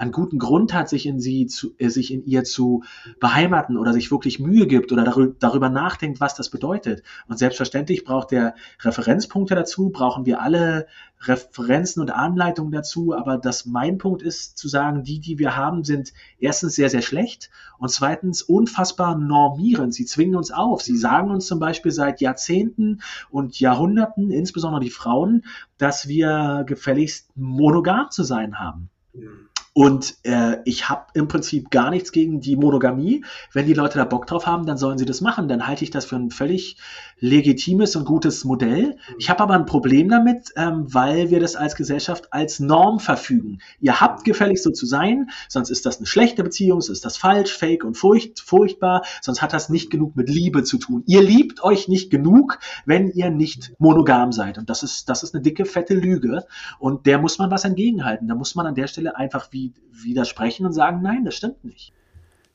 einen guten Grund hat, sich in sie zu, äh, sich in ihr zu beheimaten oder sich wirklich Mühe gibt oder darüber, darüber nachdenkt, was das bedeutet. Und selbstverständlich braucht der Referenzpunkte dazu, brauchen wir alle Referenzen und Anleitungen dazu. Aber das mein Punkt ist zu sagen, die, die wir haben, sind erstens sehr, sehr schlecht und zweitens unfassbar normierend. Sie zwingen uns auf. Sie sagen uns zum Beispiel seit Jahrzehnten und Jahrhunderten, insbesondere die Frauen, dass wir gefälligst monogam zu sein haben. Mhm. Und äh, ich habe im Prinzip gar nichts gegen die Monogamie. Wenn die Leute da Bock drauf haben, dann sollen sie das machen. Dann halte ich das für ein völlig legitimes und gutes Modell. Ich habe aber ein Problem damit, ähm, weil wir das als Gesellschaft als Norm verfügen. Ihr habt gefällig so zu sein, sonst ist das eine schlechte Beziehung, sonst ist das falsch, fake und furcht, furchtbar, sonst hat das nicht genug mit Liebe zu tun. Ihr liebt euch nicht genug, wenn ihr nicht monogam seid. Und das ist, das ist eine dicke, fette Lüge. Und der muss man was entgegenhalten. Da muss man an der Stelle einfach wie widersprechen und sagen, nein, das stimmt nicht.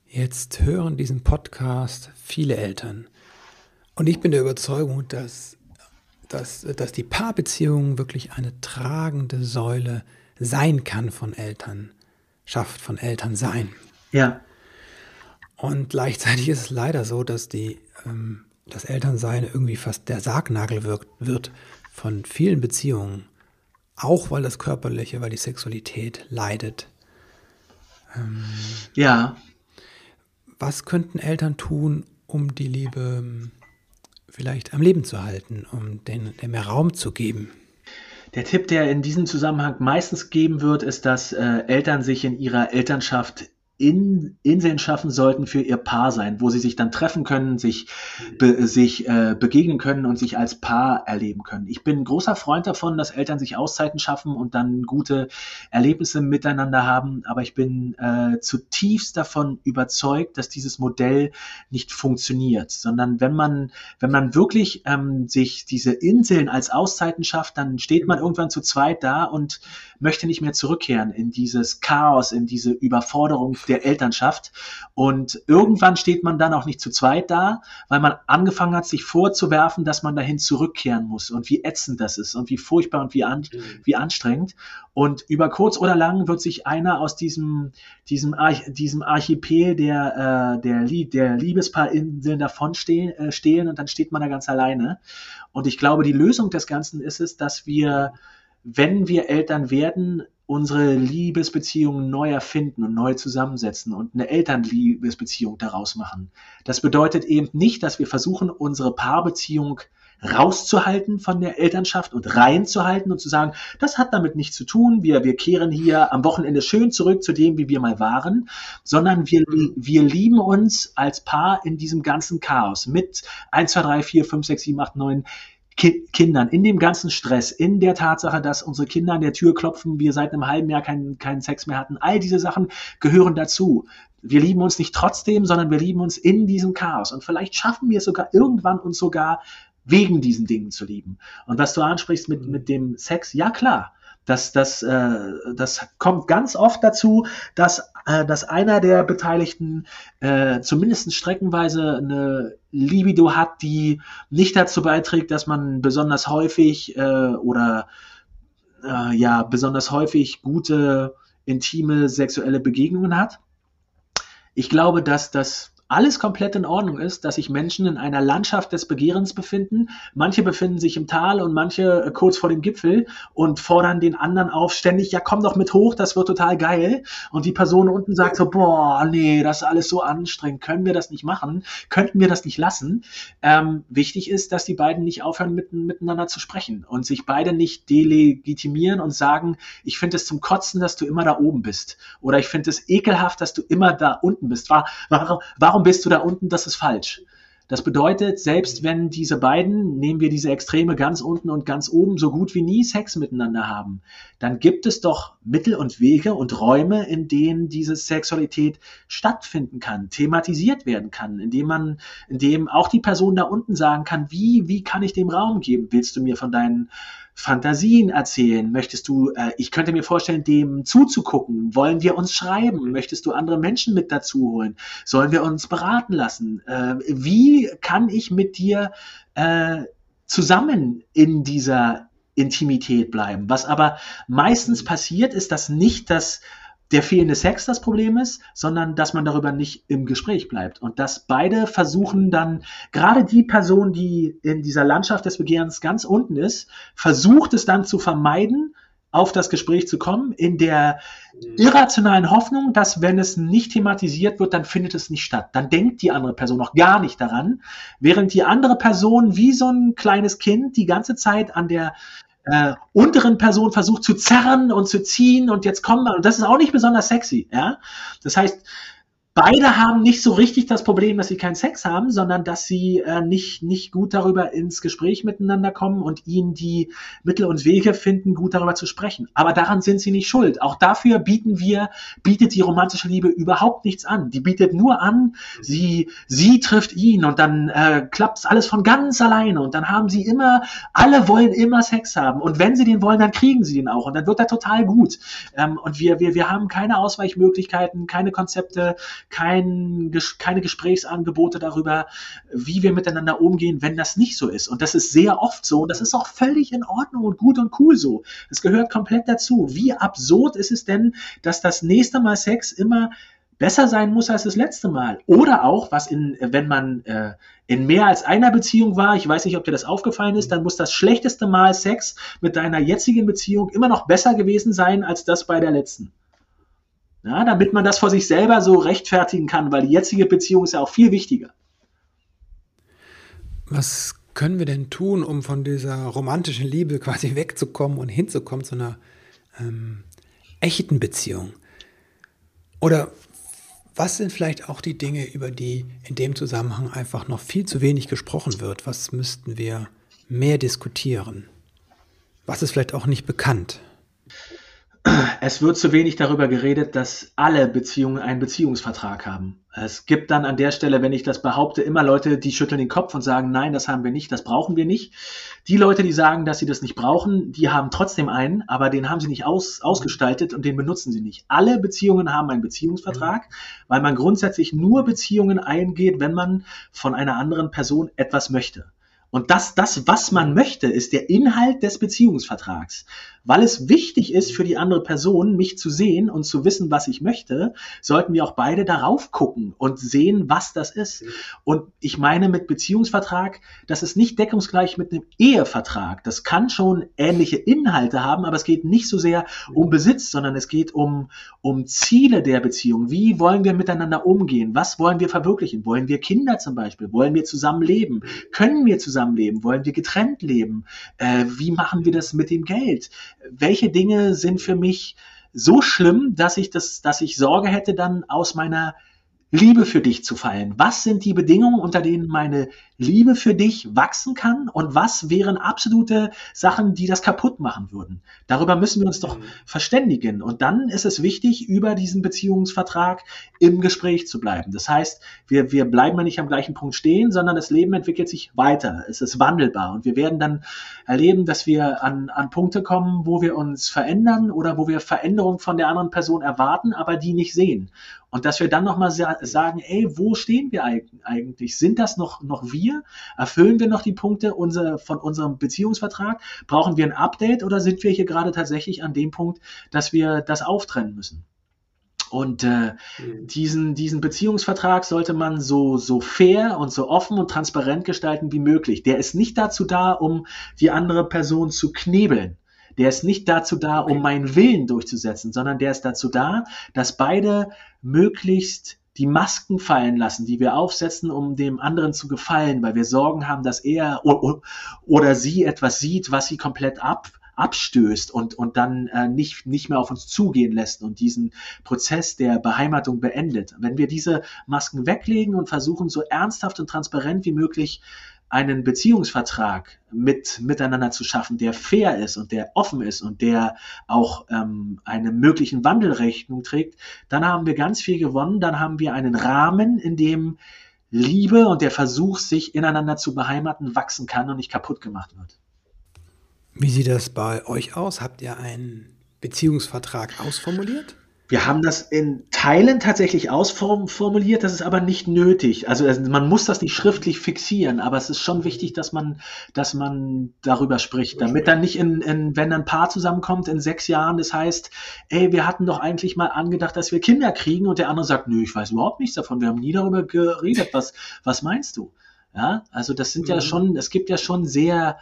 Jetzt hören diesen Podcast viele Eltern. Und ich bin der Überzeugung, dass, dass, dass die Paarbeziehung wirklich eine tragende Säule sein kann von Eltern, schafft von Eltern sein. Ja. Und gleichzeitig ist es leider so, dass die, ähm, das Elternsein irgendwie fast der Sargnagel wirkt, wird von vielen Beziehungen. Auch weil das Körperliche, weil die Sexualität leidet. Ähm, ja. Was könnten Eltern tun, um die Liebe ähm, vielleicht am Leben zu halten, um den, dem mehr Raum zu geben? Der Tipp, der in diesem Zusammenhang meistens geben wird, ist, dass äh, Eltern sich in ihrer Elternschaft in, Inseln schaffen sollten für ihr Paar sein, wo sie sich dann treffen können, sich, be, sich äh, begegnen können und sich als Paar erleben können. Ich bin großer Freund davon, dass Eltern sich Auszeiten schaffen und dann gute Erlebnisse miteinander haben, aber ich bin äh, zutiefst davon überzeugt, dass dieses Modell nicht funktioniert, sondern wenn man, wenn man wirklich ähm, sich diese Inseln als Auszeiten schafft, dann steht man irgendwann zu zweit da und möchte nicht mehr zurückkehren in dieses Chaos, in diese Überforderung der Elternschaft. Und irgendwann steht man dann auch nicht zu zweit da, weil man angefangen hat, sich vorzuwerfen, dass man dahin zurückkehren muss und wie ätzend das ist und wie furchtbar und wie, an, mhm. wie anstrengend. Und über kurz oder lang wird sich einer aus diesem, diesem, Arch, diesem Archipel der, äh, der, der Liebespaarinseln davon stehen, äh, stehlen und dann steht man da ganz alleine. Und ich glaube, die Lösung des Ganzen ist es, dass wir wenn wir Eltern werden, unsere Liebesbeziehungen neu erfinden und neu zusammensetzen und eine Elternliebesbeziehung daraus machen. Das bedeutet eben nicht, dass wir versuchen, unsere Paarbeziehung rauszuhalten von der Elternschaft und reinzuhalten und zu sagen, das hat damit nichts zu tun, wir, wir kehren hier am Wochenende schön zurück zu dem, wie wir mal waren, sondern wir, wir lieben uns als Paar in diesem ganzen Chaos mit 1, 2, 3, 4, 5, 6, 7, 8, 9 Ki Kindern, in dem ganzen Stress, in der Tatsache, dass unsere Kinder an der Tür klopfen, wir seit einem halben Jahr keinen, keinen Sex mehr hatten, all diese Sachen gehören dazu. Wir lieben uns nicht trotzdem, sondern wir lieben uns in diesem Chaos. Und vielleicht schaffen wir es sogar irgendwann uns sogar wegen diesen Dingen zu lieben. Und was du ansprichst mit, mit dem Sex, ja klar, das, das, äh, das kommt ganz oft dazu, dass, äh, dass einer der Beteiligten äh, zumindest streckenweise eine Libido hat, die nicht dazu beiträgt, dass man besonders häufig äh, oder äh, ja besonders häufig gute intime sexuelle Begegnungen hat. Ich glaube, dass das alles komplett in Ordnung ist, dass sich Menschen in einer Landschaft des Begehrens befinden. Manche befinden sich im Tal und manche äh, kurz vor dem Gipfel und fordern den anderen auf, ständig, ja, komm doch mit hoch, das wird total geil. Und die Person unten sagt so, boah, nee, das ist alles so anstrengend, können wir das nicht machen? Könnten wir das nicht lassen? Ähm, wichtig ist, dass die beiden nicht aufhören, mit, miteinander zu sprechen und sich beide nicht delegitimieren und sagen, ich finde es zum Kotzen, dass du immer da oben bist. Oder ich finde es ekelhaft, dass du immer da unten bist. Warum, warum warum bist du da unten? Das ist falsch. Das bedeutet, selbst wenn diese beiden, nehmen wir diese Extreme ganz unten und ganz oben, so gut wie nie Sex miteinander haben, dann gibt es doch Mittel und Wege und Räume, in denen diese Sexualität stattfinden kann, thematisiert werden kann, indem man, indem auch die Person da unten sagen kann, wie, wie kann ich dem Raum geben? Willst du mir von deinen Fantasien erzählen? Möchtest du, äh, ich könnte mir vorstellen, dem zuzugucken. Wollen wir uns schreiben? Möchtest du andere Menschen mit dazu holen? Sollen wir uns beraten lassen? Äh, wie kann ich mit dir äh, zusammen in dieser Intimität bleiben? Was aber meistens passiert, ist, dass nicht das der fehlende Sex das Problem ist, sondern dass man darüber nicht im Gespräch bleibt. Und dass beide versuchen dann, gerade die Person, die in dieser Landschaft des Begehrens ganz unten ist, versucht es dann zu vermeiden, auf das Gespräch zu kommen, in der irrationalen Hoffnung, dass wenn es nicht thematisiert wird, dann findet es nicht statt. Dann denkt die andere Person noch gar nicht daran, während die andere Person wie so ein kleines Kind die ganze Zeit an der äh, unteren Person versucht zu zerren und zu ziehen und jetzt kommen wir, und das ist auch nicht besonders sexy, ja. Das heißt, beide haben nicht so richtig das Problem, dass sie keinen Sex haben, sondern dass sie äh, nicht, nicht gut darüber ins Gespräch miteinander kommen und ihnen die Mittel und Wege finden, gut darüber zu sprechen. Aber daran sind sie nicht schuld. Auch dafür bieten wir, bietet die romantische Liebe überhaupt nichts an. Die bietet nur an, sie, sie trifft ihn und dann äh, klappt alles von ganz alleine und dann haben sie immer, alle wollen immer Sex haben. Und wenn sie den wollen, dann kriegen sie den auch und dann wird er total gut. Ähm, und wir, wir, wir haben keine Ausweichmöglichkeiten, keine Konzepte, kein, keine Gesprächsangebote darüber, wie wir miteinander umgehen, wenn das nicht so ist. Und das ist sehr oft so. Und das ist auch völlig in Ordnung und gut und cool so. Das gehört komplett dazu. Wie absurd ist es denn, dass das nächste Mal Sex immer besser sein muss als das letzte Mal. Oder auch, was in, wenn man äh, in mehr als einer Beziehung war, ich weiß nicht, ob dir das aufgefallen ist, dann muss das schlechteste Mal Sex mit deiner jetzigen Beziehung immer noch besser gewesen sein als das bei der letzten. Ja, damit man das vor sich selber so rechtfertigen kann, weil die jetzige Beziehung ist ja auch viel wichtiger. Was können wir denn tun, um von dieser romantischen Liebe quasi wegzukommen und hinzukommen zu einer ähm, echten Beziehung? Oder was sind vielleicht auch die Dinge, über die in dem Zusammenhang einfach noch viel zu wenig gesprochen wird? Was müssten wir mehr diskutieren? Was ist vielleicht auch nicht bekannt? Es wird zu wenig darüber geredet, dass alle Beziehungen einen Beziehungsvertrag haben. Es gibt dann an der Stelle, wenn ich das behaupte, immer Leute, die schütteln den Kopf und sagen, nein, das haben wir nicht, das brauchen wir nicht. Die Leute, die sagen, dass sie das nicht brauchen, die haben trotzdem einen, aber den haben sie nicht aus, ausgestaltet und den benutzen sie nicht. Alle Beziehungen haben einen Beziehungsvertrag, weil man grundsätzlich nur Beziehungen eingeht, wenn man von einer anderen Person etwas möchte. Und das, das, was man möchte, ist der Inhalt des Beziehungsvertrags. Weil es wichtig ist für die andere Person, mich zu sehen und zu wissen, was ich möchte, sollten wir auch beide darauf gucken und sehen, was das ist. Und ich meine mit Beziehungsvertrag, das ist nicht deckungsgleich mit einem Ehevertrag. Das kann schon ähnliche Inhalte haben, aber es geht nicht so sehr um Besitz, sondern es geht um, um Ziele der Beziehung. Wie wollen wir miteinander umgehen? Was wollen wir verwirklichen? Wollen wir Kinder zum Beispiel? Wollen wir zusammen leben? Können wir zusammenleben? Wollen wir getrennt leben? Äh, wie machen wir das mit dem Geld? welche Dinge sind für mich so schlimm, dass ich das, dass ich Sorge hätte, dann aus meiner Liebe für dich zu fallen? Was sind die Bedingungen, unter denen meine Liebe für dich wachsen kann? Und was wären absolute Sachen, die das kaputt machen würden? Darüber müssen wir uns doch mhm. verständigen. Und dann ist es wichtig, über diesen Beziehungsvertrag im Gespräch zu bleiben. Das heißt, wir, wir bleiben ja nicht am gleichen Punkt stehen, sondern das Leben entwickelt sich weiter. Es ist wandelbar. Und wir werden dann erleben, dass wir an, an Punkte kommen, wo wir uns verändern oder wo wir Veränderungen von der anderen Person erwarten, aber die nicht sehen. Und dass wir dann nochmal sagen, ey, wo stehen wir eigentlich? Sind das noch, noch wir? Erfüllen wir noch die Punkte unser, von unserem Beziehungsvertrag? Brauchen wir ein Update oder sind wir hier gerade tatsächlich an dem Punkt, dass wir das auftrennen müssen? Und äh, mhm. diesen, diesen Beziehungsvertrag sollte man so, so fair und so offen und transparent gestalten wie möglich. Der ist nicht dazu da, um die andere Person zu knebeln. Der ist nicht dazu da, um meinen Willen durchzusetzen, sondern der ist dazu da, dass beide möglichst die Masken fallen lassen, die wir aufsetzen, um dem anderen zu gefallen, weil wir Sorgen haben, dass er oder sie etwas sieht, was sie komplett ab, abstößt und, und dann äh, nicht, nicht mehr auf uns zugehen lässt und diesen Prozess der Beheimatung beendet. Wenn wir diese Masken weglegen und versuchen, so ernsthaft und transparent wie möglich einen Beziehungsvertrag mit miteinander zu schaffen, der fair ist und der offen ist und der auch ähm, einem möglichen Wandel Rechnung trägt, dann haben wir ganz viel gewonnen. Dann haben wir einen Rahmen, in dem Liebe und der Versuch, sich ineinander zu beheimaten, wachsen kann und nicht kaputt gemacht wird. Wie sieht das bei euch aus? Habt ihr einen Beziehungsvertrag ausformuliert? Wir haben das in Teilen tatsächlich ausformuliert, das ist aber nicht nötig. Also man muss das nicht schriftlich fixieren, aber es ist schon wichtig, dass man, dass man darüber spricht, damit dann nicht in, in, wenn ein Paar zusammenkommt in sechs Jahren, das heißt, ey, wir hatten doch eigentlich mal angedacht, dass wir Kinder kriegen und der andere sagt, nö, ich weiß überhaupt nichts davon, wir haben nie darüber geredet, was, was meinst du? Ja, also das sind ja mhm. schon, es gibt ja schon sehr,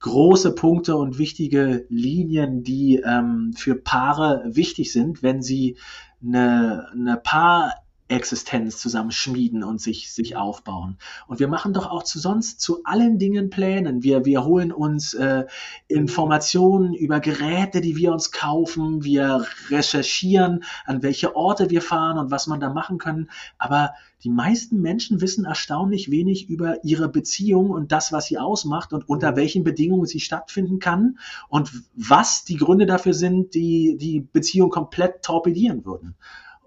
große Punkte und wichtige Linien, die ähm, für Paare wichtig sind, wenn sie eine, eine Paar Existenz zusammen schmieden und sich, sich aufbauen. Und wir machen doch auch zu sonst zu allen Dingen Plänen. Wir, wir holen uns äh, Informationen über Geräte, die wir uns kaufen. Wir recherchieren, an welche Orte wir fahren und was man da machen können. Aber die meisten Menschen wissen erstaunlich wenig über ihre Beziehung und das, was sie ausmacht und unter welchen Bedingungen sie stattfinden kann und was die Gründe dafür sind, die die Beziehung komplett torpedieren würden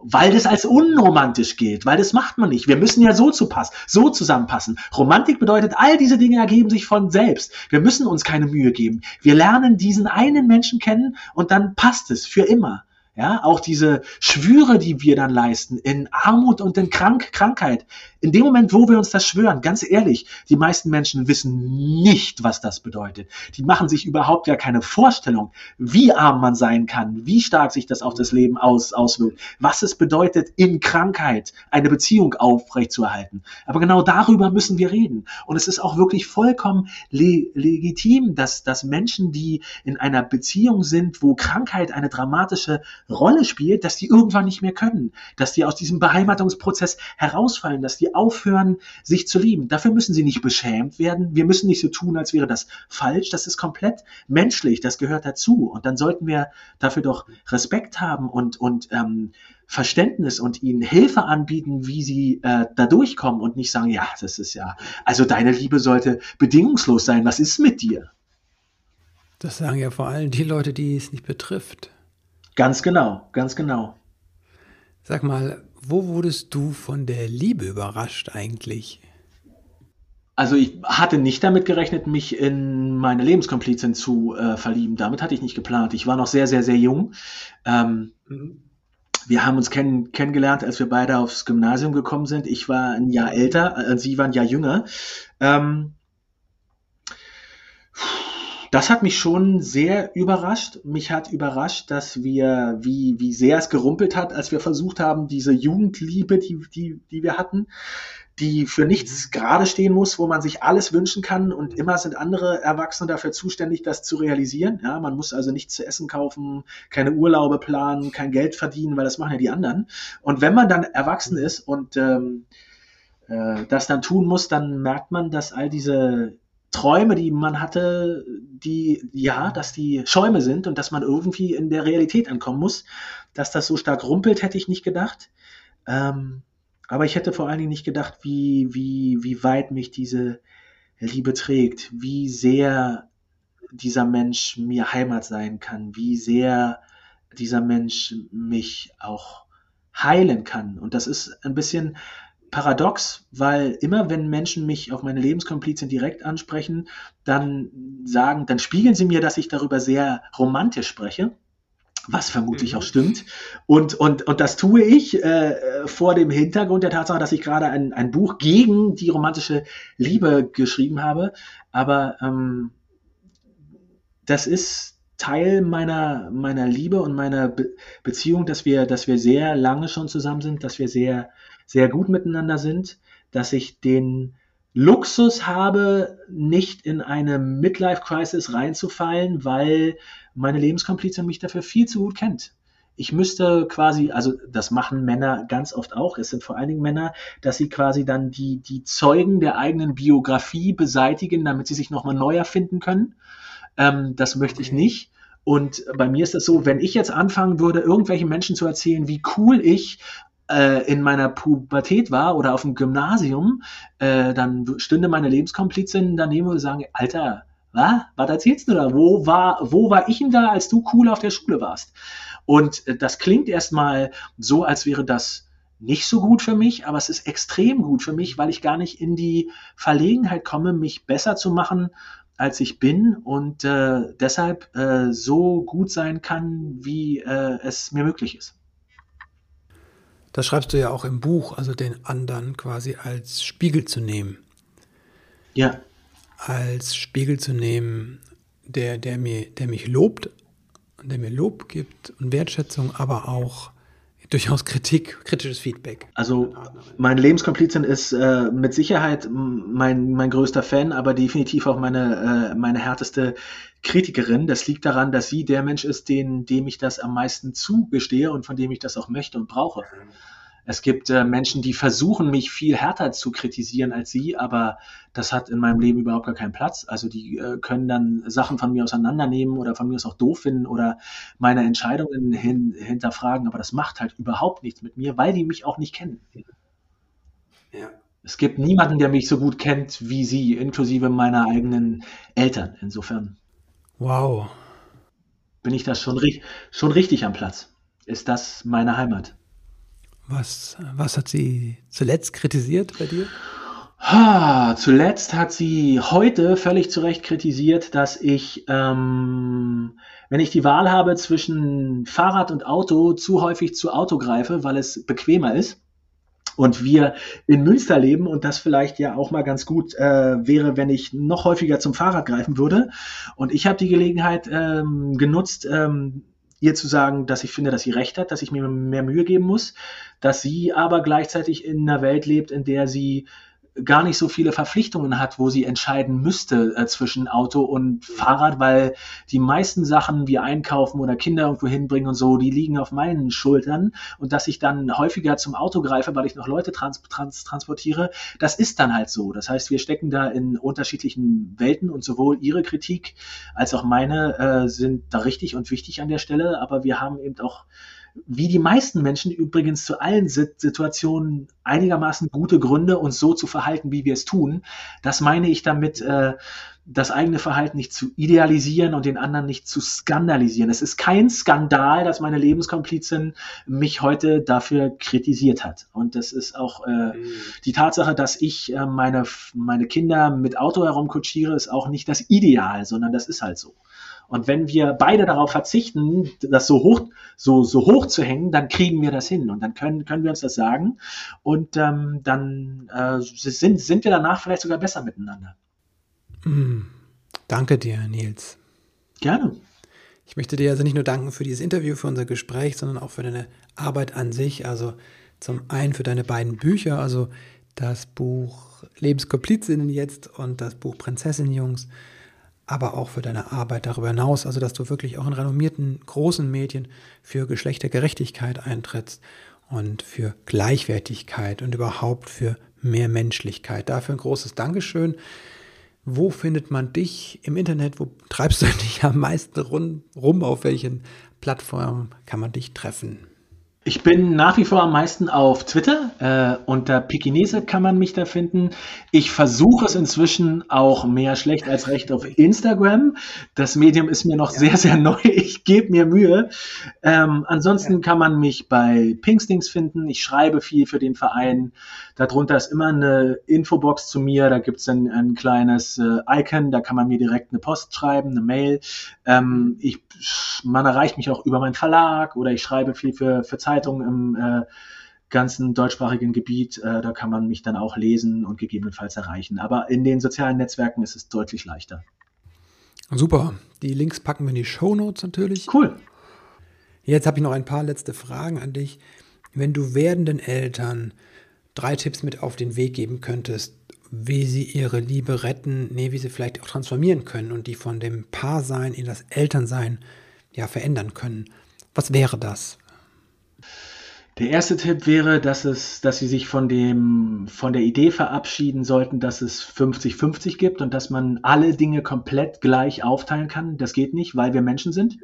weil das als unromantisch gilt, weil das macht man nicht. Wir müssen ja so zu passen, so zusammenpassen. Romantik bedeutet, all diese Dinge ergeben sich von selbst. Wir müssen uns keine Mühe geben. Wir lernen diesen einen Menschen kennen und dann passt es für immer. Ja, auch diese Schwüre, die wir dann leisten, in Armut und in Krank Krankheit. In dem Moment, wo wir uns das schwören, ganz ehrlich, die meisten Menschen wissen nicht, was das bedeutet. Die machen sich überhaupt gar keine Vorstellung, wie arm man sein kann, wie stark sich das auf das Leben aus, auswirkt, was es bedeutet, in Krankheit eine Beziehung aufrechtzuerhalten. Aber genau darüber müssen wir reden. Und es ist auch wirklich vollkommen le legitim, dass, dass Menschen, die in einer Beziehung sind, wo Krankheit eine dramatische Rolle spielt, dass die irgendwann nicht mehr können, dass die aus diesem Beheimatungsprozess herausfallen, dass die aufhören, sich zu lieben. Dafür müssen sie nicht beschämt werden. Wir müssen nicht so tun, als wäre das falsch. Das ist komplett menschlich. Das gehört dazu. Und dann sollten wir dafür doch Respekt haben und, und ähm, Verständnis und ihnen Hilfe anbieten, wie sie äh, da durchkommen und nicht sagen, ja, das ist ja, also deine Liebe sollte bedingungslos sein. Was ist mit dir? Das sagen ja vor allem die Leute, die es nicht betrifft. Ganz genau, ganz genau. Sag mal, wo wurdest du von der Liebe überrascht eigentlich? Also ich hatte nicht damit gerechnet, mich in meine Lebenskomplizin zu äh, verlieben. Damit hatte ich nicht geplant. Ich war noch sehr, sehr, sehr jung. Ähm, mhm. Wir haben uns kenn kennengelernt, als wir beide aufs Gymnasium gekommen sind. Ich war ein Jahr älter, äh, sie war ein Jahr jünger. Ähm, das hat mich schon sehr überrascht. Mich hat überrascht, dass wir, wie, wie sehr es gerumpelt hat, als wir versucht haben, diese Jugendliebe, die, die, die wir hatten, die für nichts gerade stehen muss, wo man sich alles wünschen kann und immer sind andere Erwachsene dafür zuständig, das zu realisieren. Ja, man muss also nichts zu essen kaufen, keine Urlaube planen, kein Geld verdienen, weil das machen ja die anderen. Und wenn man dann erwachsen ist und ähm, äh, das dann tun muss, dann merkt man, dass all diese Träume, die man hatte, die, ja, dass die Schäume sind und dass man irgendwie in der Realität ankommen muss. Dass das so stark rumpelt, hätte ich nicht gedacht. Ähm, aber ich hätte vor allen Dingen nicht gedacht, wie, wie, wie weit mich diese Liebe trägt, wie sehr dieser Mensch mir Heimat sein kann, wie sehr dieser Mensch mich auch heilen kann. Und das ist ein bisschen paradox, weil immer wenn Menschen mich auf meine Lebenskomplizin direkt ansprechen, dann sagen, dann spiegeln sie mir, dass ich darüber sehr romantisch spreche. Was vermutlich mhm. auch stimmt. Und, und, und das tue ich äh, vor dem Hintergrund der Tatsache, dass ich gerade ein, ein Buch gegen die romantische Liebe geschrieben habe. Aber ähm, das ist Teil meiner, meiner Liebe und meiner Be Beziehung, dass wir, dass wir sehr lange schon zusammen sind, dass wir sehr sehr gut miteinander sind, dass ich den Luxus habe, nicht in eine Midlife-Crisis reinzufallen, weil meine Lebenskomplizin mich dafür viel zu gut kennt. Ich müsste quasi, also das machen Männer ganz oft auch, es sind vor allen Dingen Männer, dass sie quasi dann die, die Zeugen der eigenen Biografie beseitigen, damit sie sich nochmal neu erfinden können. Ähm, das möchte ich nicht. Und bei mir ist das so, wenn ich jetzt anfangen würde, irgendwelchen Menschen zu erzählen, wie cool ich äh, in meiner Pubertät war oder auf dem Gymnasium, äh, dann stünde meine Lebenskomplizin daneben und sagen, Alter, was? Was erzählst du da? Wo war, wo war ich denn da, als du cool auf der Schule warst? Und äh, das klingt erstmal so, als wäre das nicht so gut für mich, aber es ist extrem gut für mich, weil ich gar nicht in die Verlegenheit komme, mich besser zu machen, als ich bin und äh, deshalb äh, so gut sein kann, wie äh, es mir möglich ist. Das schreibst du ja auch im Buch, also den anderen quasi als Spiegel zu nehmen. Ja. Als Spiegel zu nehmen, der, der, mir, der mich lobt, der mir Lob gibt und Wertschätzung, aber auch durchaus Kritik, kritisches Feedback. Also meine Lebenskomplizin ist äh, mit Sicherheit mein, mein größter Fan, aber definitiv auch meine, äh, meine härteste Kritikerin. Das liegt daran, dass sie der Mensch ist, den, dem ich das am meisten zugestehe und von dem ich das auch möchte und brauche. Es gibt äh, Menschen, die versuchen, mich viel härter zu kritisieren als sie, aber das hat in meinem Leben überhaupt gar keinen Platz. Also die äh, können dann Sachen von mir auseinandernehmen oder von mir aus auch doof finden oder meine Entscheidungen hin, hinterfragen, aber das macht halt überhaupt nichts mit mir, weil die mich auch nicht kennen. Ja. Es gibt niemanden, der mich so gut kennt wie sie, inklusive meiner eigenen Eltern. Insofern. Wow. Bin ich da schon, schon richtig am Platz? Ist das meine Heimat? Was, was hat sie zuletzt kritisiert bei dir? Ha, zuletzt hat sie heute völlig zu Recht kritisiert, dass ich, ähm, wenn ich die Wahl habe zwischen Fahrrad und Auto, zu häufig zu Auto greife, weil es bequemer ist. Und wir in Münster leben und das vielleicht ja auch mal ganz gut äh, wäre, wenn ich noch häufiger zum Fahrrad greifen würde. Und ich habe die Gelegenheit ähm, genutzt, ähm, ihr zu sagen, dass ich finde, dass sie recht hat, dass ich mir mehr Mühe geben muss, dass sie aber gleichzeitig in einer Welt lebt, in der sie gar nicht so viele Verpflichtungen hat, wo sie entscheiden müsste äh, zwischen Auto und Fahrrad, weil die meisten Sachen wie einkaufen oder Kinder irgendwo hinbringen und so, die liegen auf meinen Schultern und dass ich dann häufiger zum Auto greife, weil ich noch Leute trans trans transportiere, das ist dann halt so. Das heißt, wir stecken da in unterschiedlichen Welten und sowohl ihre Kritik als auch meine äh, sind da richtig und wichtig an der Stelle, aber wir haben eben auch wie die meisten Menschen übrigens zu allen Situationen einigermaßen gute Gründe, uns so zu verhalten, wie wir es tun. Das meine ich damit, äh, das eigene Verhalten nicht zu idealisieren und den anderen nicht zu skandalisieren. Es ist kein Skandal, dass meine Lebenskomplizin mich heute dafür kritisiert hat. Und das ist auch äh, mhm. die Tatsache, dass ich äh, meine, meine Kinder mit Auto herumkutschiere, ist auch nicht das Ideal, sondern das ist halt so. Und wenn wir beide darauf verzichten, das so hoch, so, so hoch zu hängen, dann kriegen wir das hin und dann können, können wir uns das sagen und ähm, dann äh, sind, sind wir danach vielleicht sogar besser miteinander. Mm, danke dir, Nils. Gerne. Ich möchte dir also nicht nur danken für dieses Interview, für unser Gespräch, sondern auch für deine Arbeit an sich. Also zum einen für deine beiden Bücher, also das Buch Lebenskomplizinnen jetzt und das Buch Prinzessinjungs. Jungs aber auch für deine Arbeit darüber hinaus, also dass du wirklich auch in renommierten großen Medien für Geschlechtergerechtigkeit eintrittst und für Gleichwertigkeit und überhaupt für mehr Menschlichkeit. Dafür ein großes Dankeschön. Wo findet man dich im Internet? Wo treibst du dich am meisten rum? Auf welchen Plattformen kann man dich treffen? Ich bin nach wie vor am meisten auf Twitter. Äh, unter Pikinese kann man mich da finden. Ich versuche es inzwischen auch mehr schlecht als recht auf Instagram. Das Medium ist mir noch ja. sehr, sehr neu. Ich gebe mir Mühe. Ähm, ansonsten ja. kann man mich bei Pinkstings finden. Ich schreibe viel für den Verein. Darunter ist immer eine Infobox zu mir. Da gibt es ein, ein kleines äh, Icon. Da kann man mir direkt eine Post schreiben, eine Mail. Ähm, ich, man erreicht mich auch über meinen Verlag oder ich schreibe viel für, für Zeitungen im äh, ganzen deutschsprachigen Gebiet. Äh, da kann man mich dann auch lesen und gegebenenfalls erreichen. Aber in den sozialen Netzwerken ist es deutlich leichter. Super. Die Links packen wir in die Show Notes natürlich. Cool. Jetzt habe ich noch ein paar letzte Fragen an dich. Wenn du werdenden Eltern drei Tipps mit auf den Weg geben könntest, wie sie ihre Liebe retten, nee, wie sie vielleicht auch transformieren können und die von dem Paarsein in das Elternsein ja verändern können. Was wäre das? Der erste Tipp wäre, dass es, dass Sie sich von dem, von der Idee verabschieden sollten, dass es 50-50 gibt und dass man alle Dinge komplett gleich aufteilen kann. Das geht nicht, weil wir Menschen sind.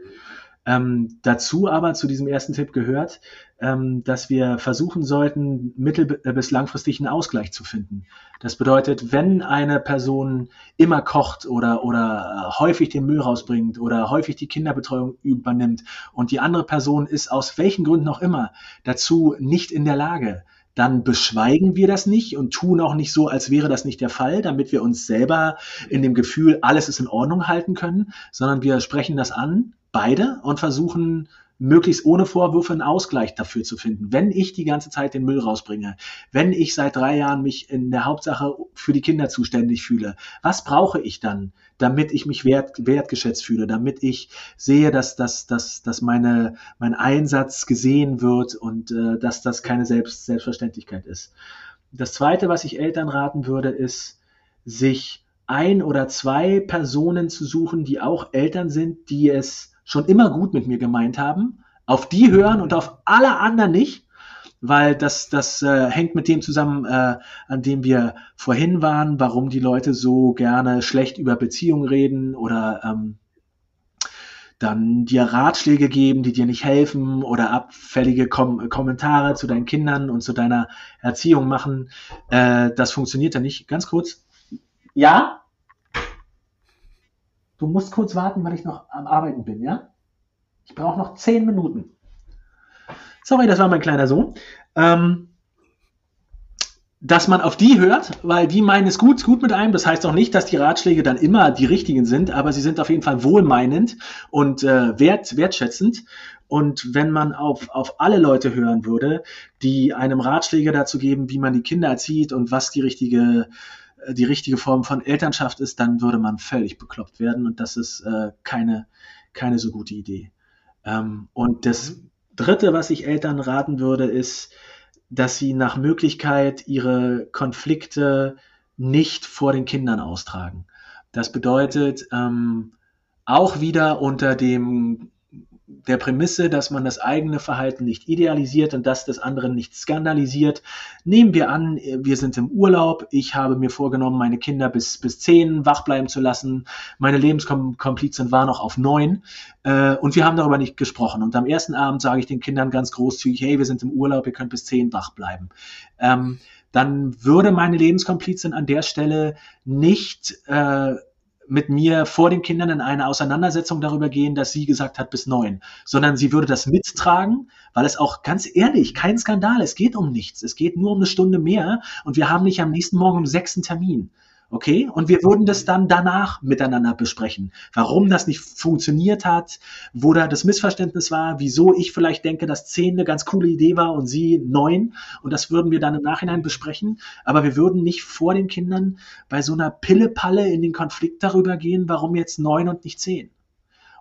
Ähm, dazu aber zu diesem ersten Tipp gehört, ähm, dass wir versuchen sollten, mittel- äh, bis langfristig einen Ausgleich zu finden. Das bedeutet, wenn eine Person immer kocht oder, oder äh, häufig den Müll rausbringt oder häufig die Kinderbetreuung übernimmt und die andere Person ist aus welchen Gründen auch immer dazu nicht in der Lage, dann beschweigen wir das nicht und tun auch nicht so, als wäre das nicht der Fall, damit wir uns selber in dem Gefühl, alles ist in Ordnung halten können, sondern wir sprechen das an beide und versuchen möglichst ohne Vorwürfe einen Ausgleich dafür zu finden. Wenn ich die ganze Zeit den Müll rausbringe, wenn ich seit drei Jahren mich in der Hauptsache für die Kinder zuständig fühle, was brauche ich dann, damit ich mich wert, wertgeschätzt fühle, damit ich sehe, dass, dass, dass, dass meine, mein Einsatz gesehen wird und äh, dass das keine Selbst, Selbstverständlichkeit ist. Das Zweite, was ich Eltern raten würde, ist, sich ein oder zwei Personen zu suchen, die auch Eltern sind, die es schon immer gut mit mir gemeint haben, auf die hören und auf alle anderen nicht, weil das, das äh, hängt mit dem zusammen, äh, an dem wir vorhin waren, warum die Leute so gerne schlecht über Beziehungen reden oder ähm, dann dir Ratschläge geben, die dir nicht helfen oder abfällige Kom Kommentare zu deinen Kindern und zu deiner Erziehung machen. Äh, das funktioniert ja nicht. Ganz kurz. Ja? Du musst kurz warten, weil ich noch am Arbeiten bin, ja? Ich brauche noch zehn Minuten. Sorry, das war mein kleiner Sohn. Ähm, dass man auf die hört, weil die meinen es gut, gut mit einem. Das heißt auch nicht, dass die Ratschläge dann immer die richtigen sind, aber sie sind auf jeden Fall wohlmeinend und äh, wert, wertschätzend. Und wenn man auf, auf alle Leute hören würde, die einem Ratschläge dazu geben, wie man die Kinder erzieht und was die richtige die richtige Form von Elternschaft ist, dann würde man völlig bekloppt werden und das ist äh, keine, keine so gute Idee. Ähm, und das mhm. Dritte, was ich Eltern raten würde, ist, dass sie nach Möglichkeit ihre Konflikte nicht vor den Kindern austragen. Das bedeutet ähm, auch wieder unter dem der Prämisse, dass man das eigene Verhalten nicht idealisiert und das des anderen nicht skandalisiert. Nehmen wir an, wir sind im Urlaub. Ich habe mir vorgenommen, meine Kinder bis, bis zehn wach bleiben zu lassen. Meine Lebenskomplizin war noch auf neun. Äh, und wir haben darüber nicht gesprochen. Und am ersten Abend sage ich den Kindern ganz großzügig, hey, wir sind im Urlaub, ihr könnt bis zehn wach bleiben. Ähm, dann würde meine Lebenskomplizin an der Stelle nicht äh, mit mir vor den Kindern in eine Auseinandersetzung darüber gehen, dass sie gesagt hat bis neun, sondern sie würde das mittragen, weil es auch ganz ehrlich kein Skandal, es geht um nichts, es geht nur um eine Stunde mehr. Und wir haben nicht am nächsten Morgen um sechsten Termin. Okay? Und wir würden das dann danach miteinander besprechen. Warum das nicht funktioniert hat, wo da das Missverständnis war, wieso ich vielleicht denke, dass zehn eine ganz coole Idee war und sie neun. Und das würden wir dann im Nachhinein besprechen. Aber wir würden nicht vor den Kindern bei so einer Pillepalle in den Konflikt darüber gehen, warum jetzt neun und nicht zehn.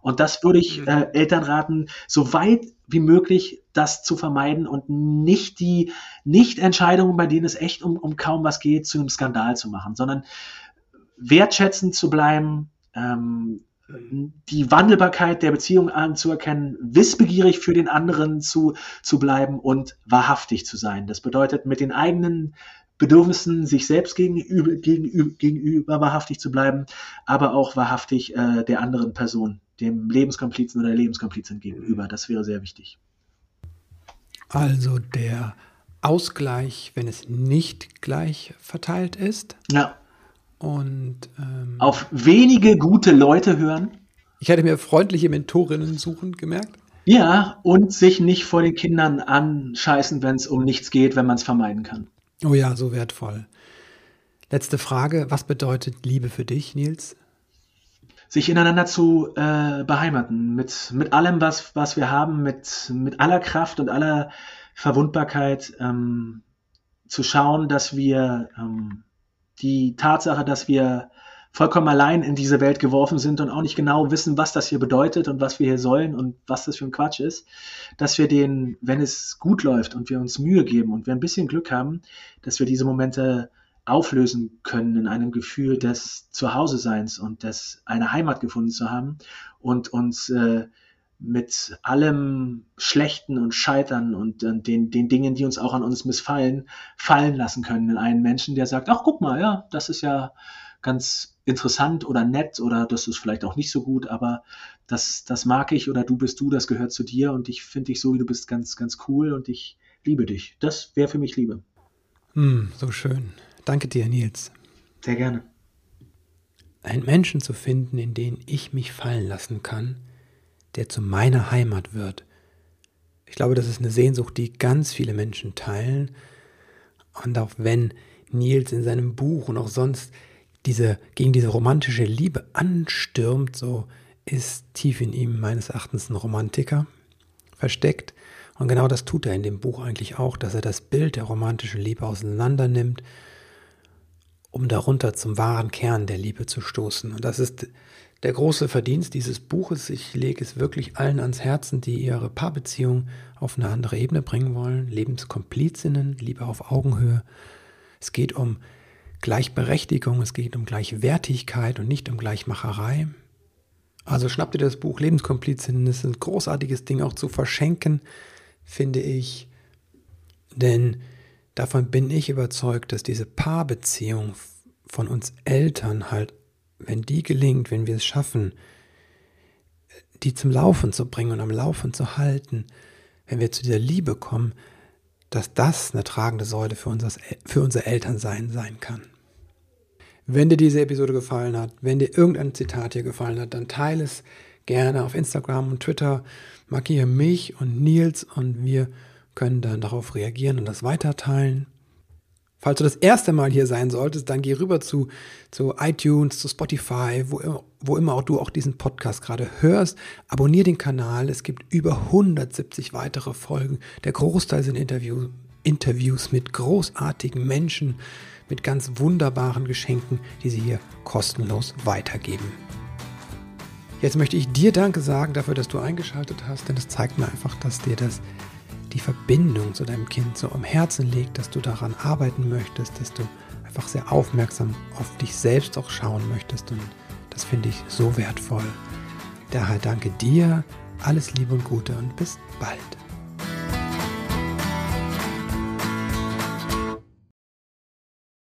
Und das würde ich mhm. äh, Eltern raten, so weit wie möglich das zu vermeiden und nicht die Nicht-Entscheidungen, bei denen es echt um, um kaum was geht, zu einem Skandal zu machen, sondern wertschätzend zu bleiben, ähm, die Wandelbarkeit der Beziehung anzuerkennen, wissbegierig für den anderen zu, zu bleiben und wahrhaftig zu sein. Das bedeutet, mit den eigenen Bedürfnissen sich selbst gegenüber, gegenüber, gegenüber wahrhaftig zu bleiben, aber auch wahrhaftig äh, der anderen Person dem Lebenskomplizen oder der Lebenskomplizin gegenüber. Das wäre sehr wichtig. Also der Ausgleich, wenn es nicht gleich verteilt ist. Ja. Und ähm, auf wenige gute Leute hören. Ich hätte mir freundliche Mentorinnen suchen gemerkt. Ja, und sich nicht vor den Kindern anscheißen, wenn es um nichts geht, wenn man es vermeiden kann. Oh ja, so wertvoll. Letzte Frage. Was bedeutet Liebe für dich, Nils? Sich ineinander zu äh, beheimaten, mit, mit allem, was, was wir haben, mit, mit aller Kraft und aller Verwundbarkeit ähm, zu schauen, dass wir ähm, die Tatsache, dass wir vollkommen allein in diese Welt geworfen sind und auch nicht genau wissen, was das hier bedeutet und was wir hier sollen und was das für ein Quatsch ist, dass wir den, wenn es gut läuft und wir uns Mühe geben und wir ein bisschen Glück haben, dass wir diese Momente auflösen können in einem Gefühl des Zuhause-Seins und des eine Heimat gefunden zu haben und uns äh, mit allem Schlechten und Scheitern und äh, den, den Dingen, die uns auch an uns missfallen, fallen lassen können in einen Menschen, der sagt, ach guck mal, ja, das ist ja ganz interessant oder nett oder das ist vielleicht auch nicht so gut, aber das, das mag ich oder du bist du, das gehört zu dir und ich finde dich so, wie du bist, ganz, ganz cool und ich liebe dich. Das wäre für mich Liebe. Mm, so schön. Danke dir, Nils. Sehr gerne. Einen Menschen zu finden, in den ich mich fallen lassen kann, der zu meiner Heimat wird. Ich glaube, das ist eine Sehnsucht, die ganz viele Menschen teilen. Und auch wenn Nils in seinem Buch und auch sonst diese, gegen diese romantische Liebe anstürmt, so ist tief in ihm meines Erachtens ein Romantiker versteckt. Und genau das tut er in dem Buch eigentlich auch, dass er das Bild der romantischen Liebe auseinander nimmt, um darunter zum wahren Kern der Liebe zu stoßen. Und das ist der große Verdienst dieses Buches. Ich lege es wirklich allen ans Herzen, die ihre Paarbeziehung auf eine andere Ebene bringen wollen. Lebenskomplizinnen, Liebe auf Augenhöhe. Es geht um Gleichberechtigung, es geht um Gleichwertigkeit und nicht um Gleichmacherei. Also schnappt ihr das Buch Lebenskomplizinnen, es ist ein großartiges Ding auch zu verschenken, finde ich. Denn davon bin ich überzeugt, dass diese Paarbeziehung von uns Eltern halt wenn die gelingt, wenn wir es schaffen, die zum Laufen zu bringen und am Laufen zu halten, wenn wir zu dieser Liebe kommen, dass das eine tragende Säule für, unser, für unser Elternsein sein kann. Wenn dir diese Episode gefallen hat, wenn dir irgendein Zitat hier gefallen hat, dann teile es gerne auf Instagram und Twitter. Markiere mich und Nils und wir können dann darauf reagieren und das weiterteilen. Falls du das erste Mal hier sein solltest, dann geh rüber zu, zu iTunes, zu Spotify, wo, wo immer auch du auch diesen Podcast gerade hörst. Abonnier den Kanal. Es gibt über 170 weitere Folgen. Der Großteil sind Interview, Interviews mit großartigen Menschen, mit ganz wunderbaren Geschenken, die sie hier kostenlos weitergeben. Jetzt möchte ich dir Danke sagen dafür, dass du eingeschaltet hast, denn es zeigt mir einfach, dass dir das die Verbindung zu deinem Kind so am Herzen liegt, dass du daran arbeiten möchtest, dass du einfach sehr aufmerksam auf dich selbst auch schauen möchtest. Und das finde ich so wertvoll. Daher danke dir, alles Liebe und Gute und bis bald.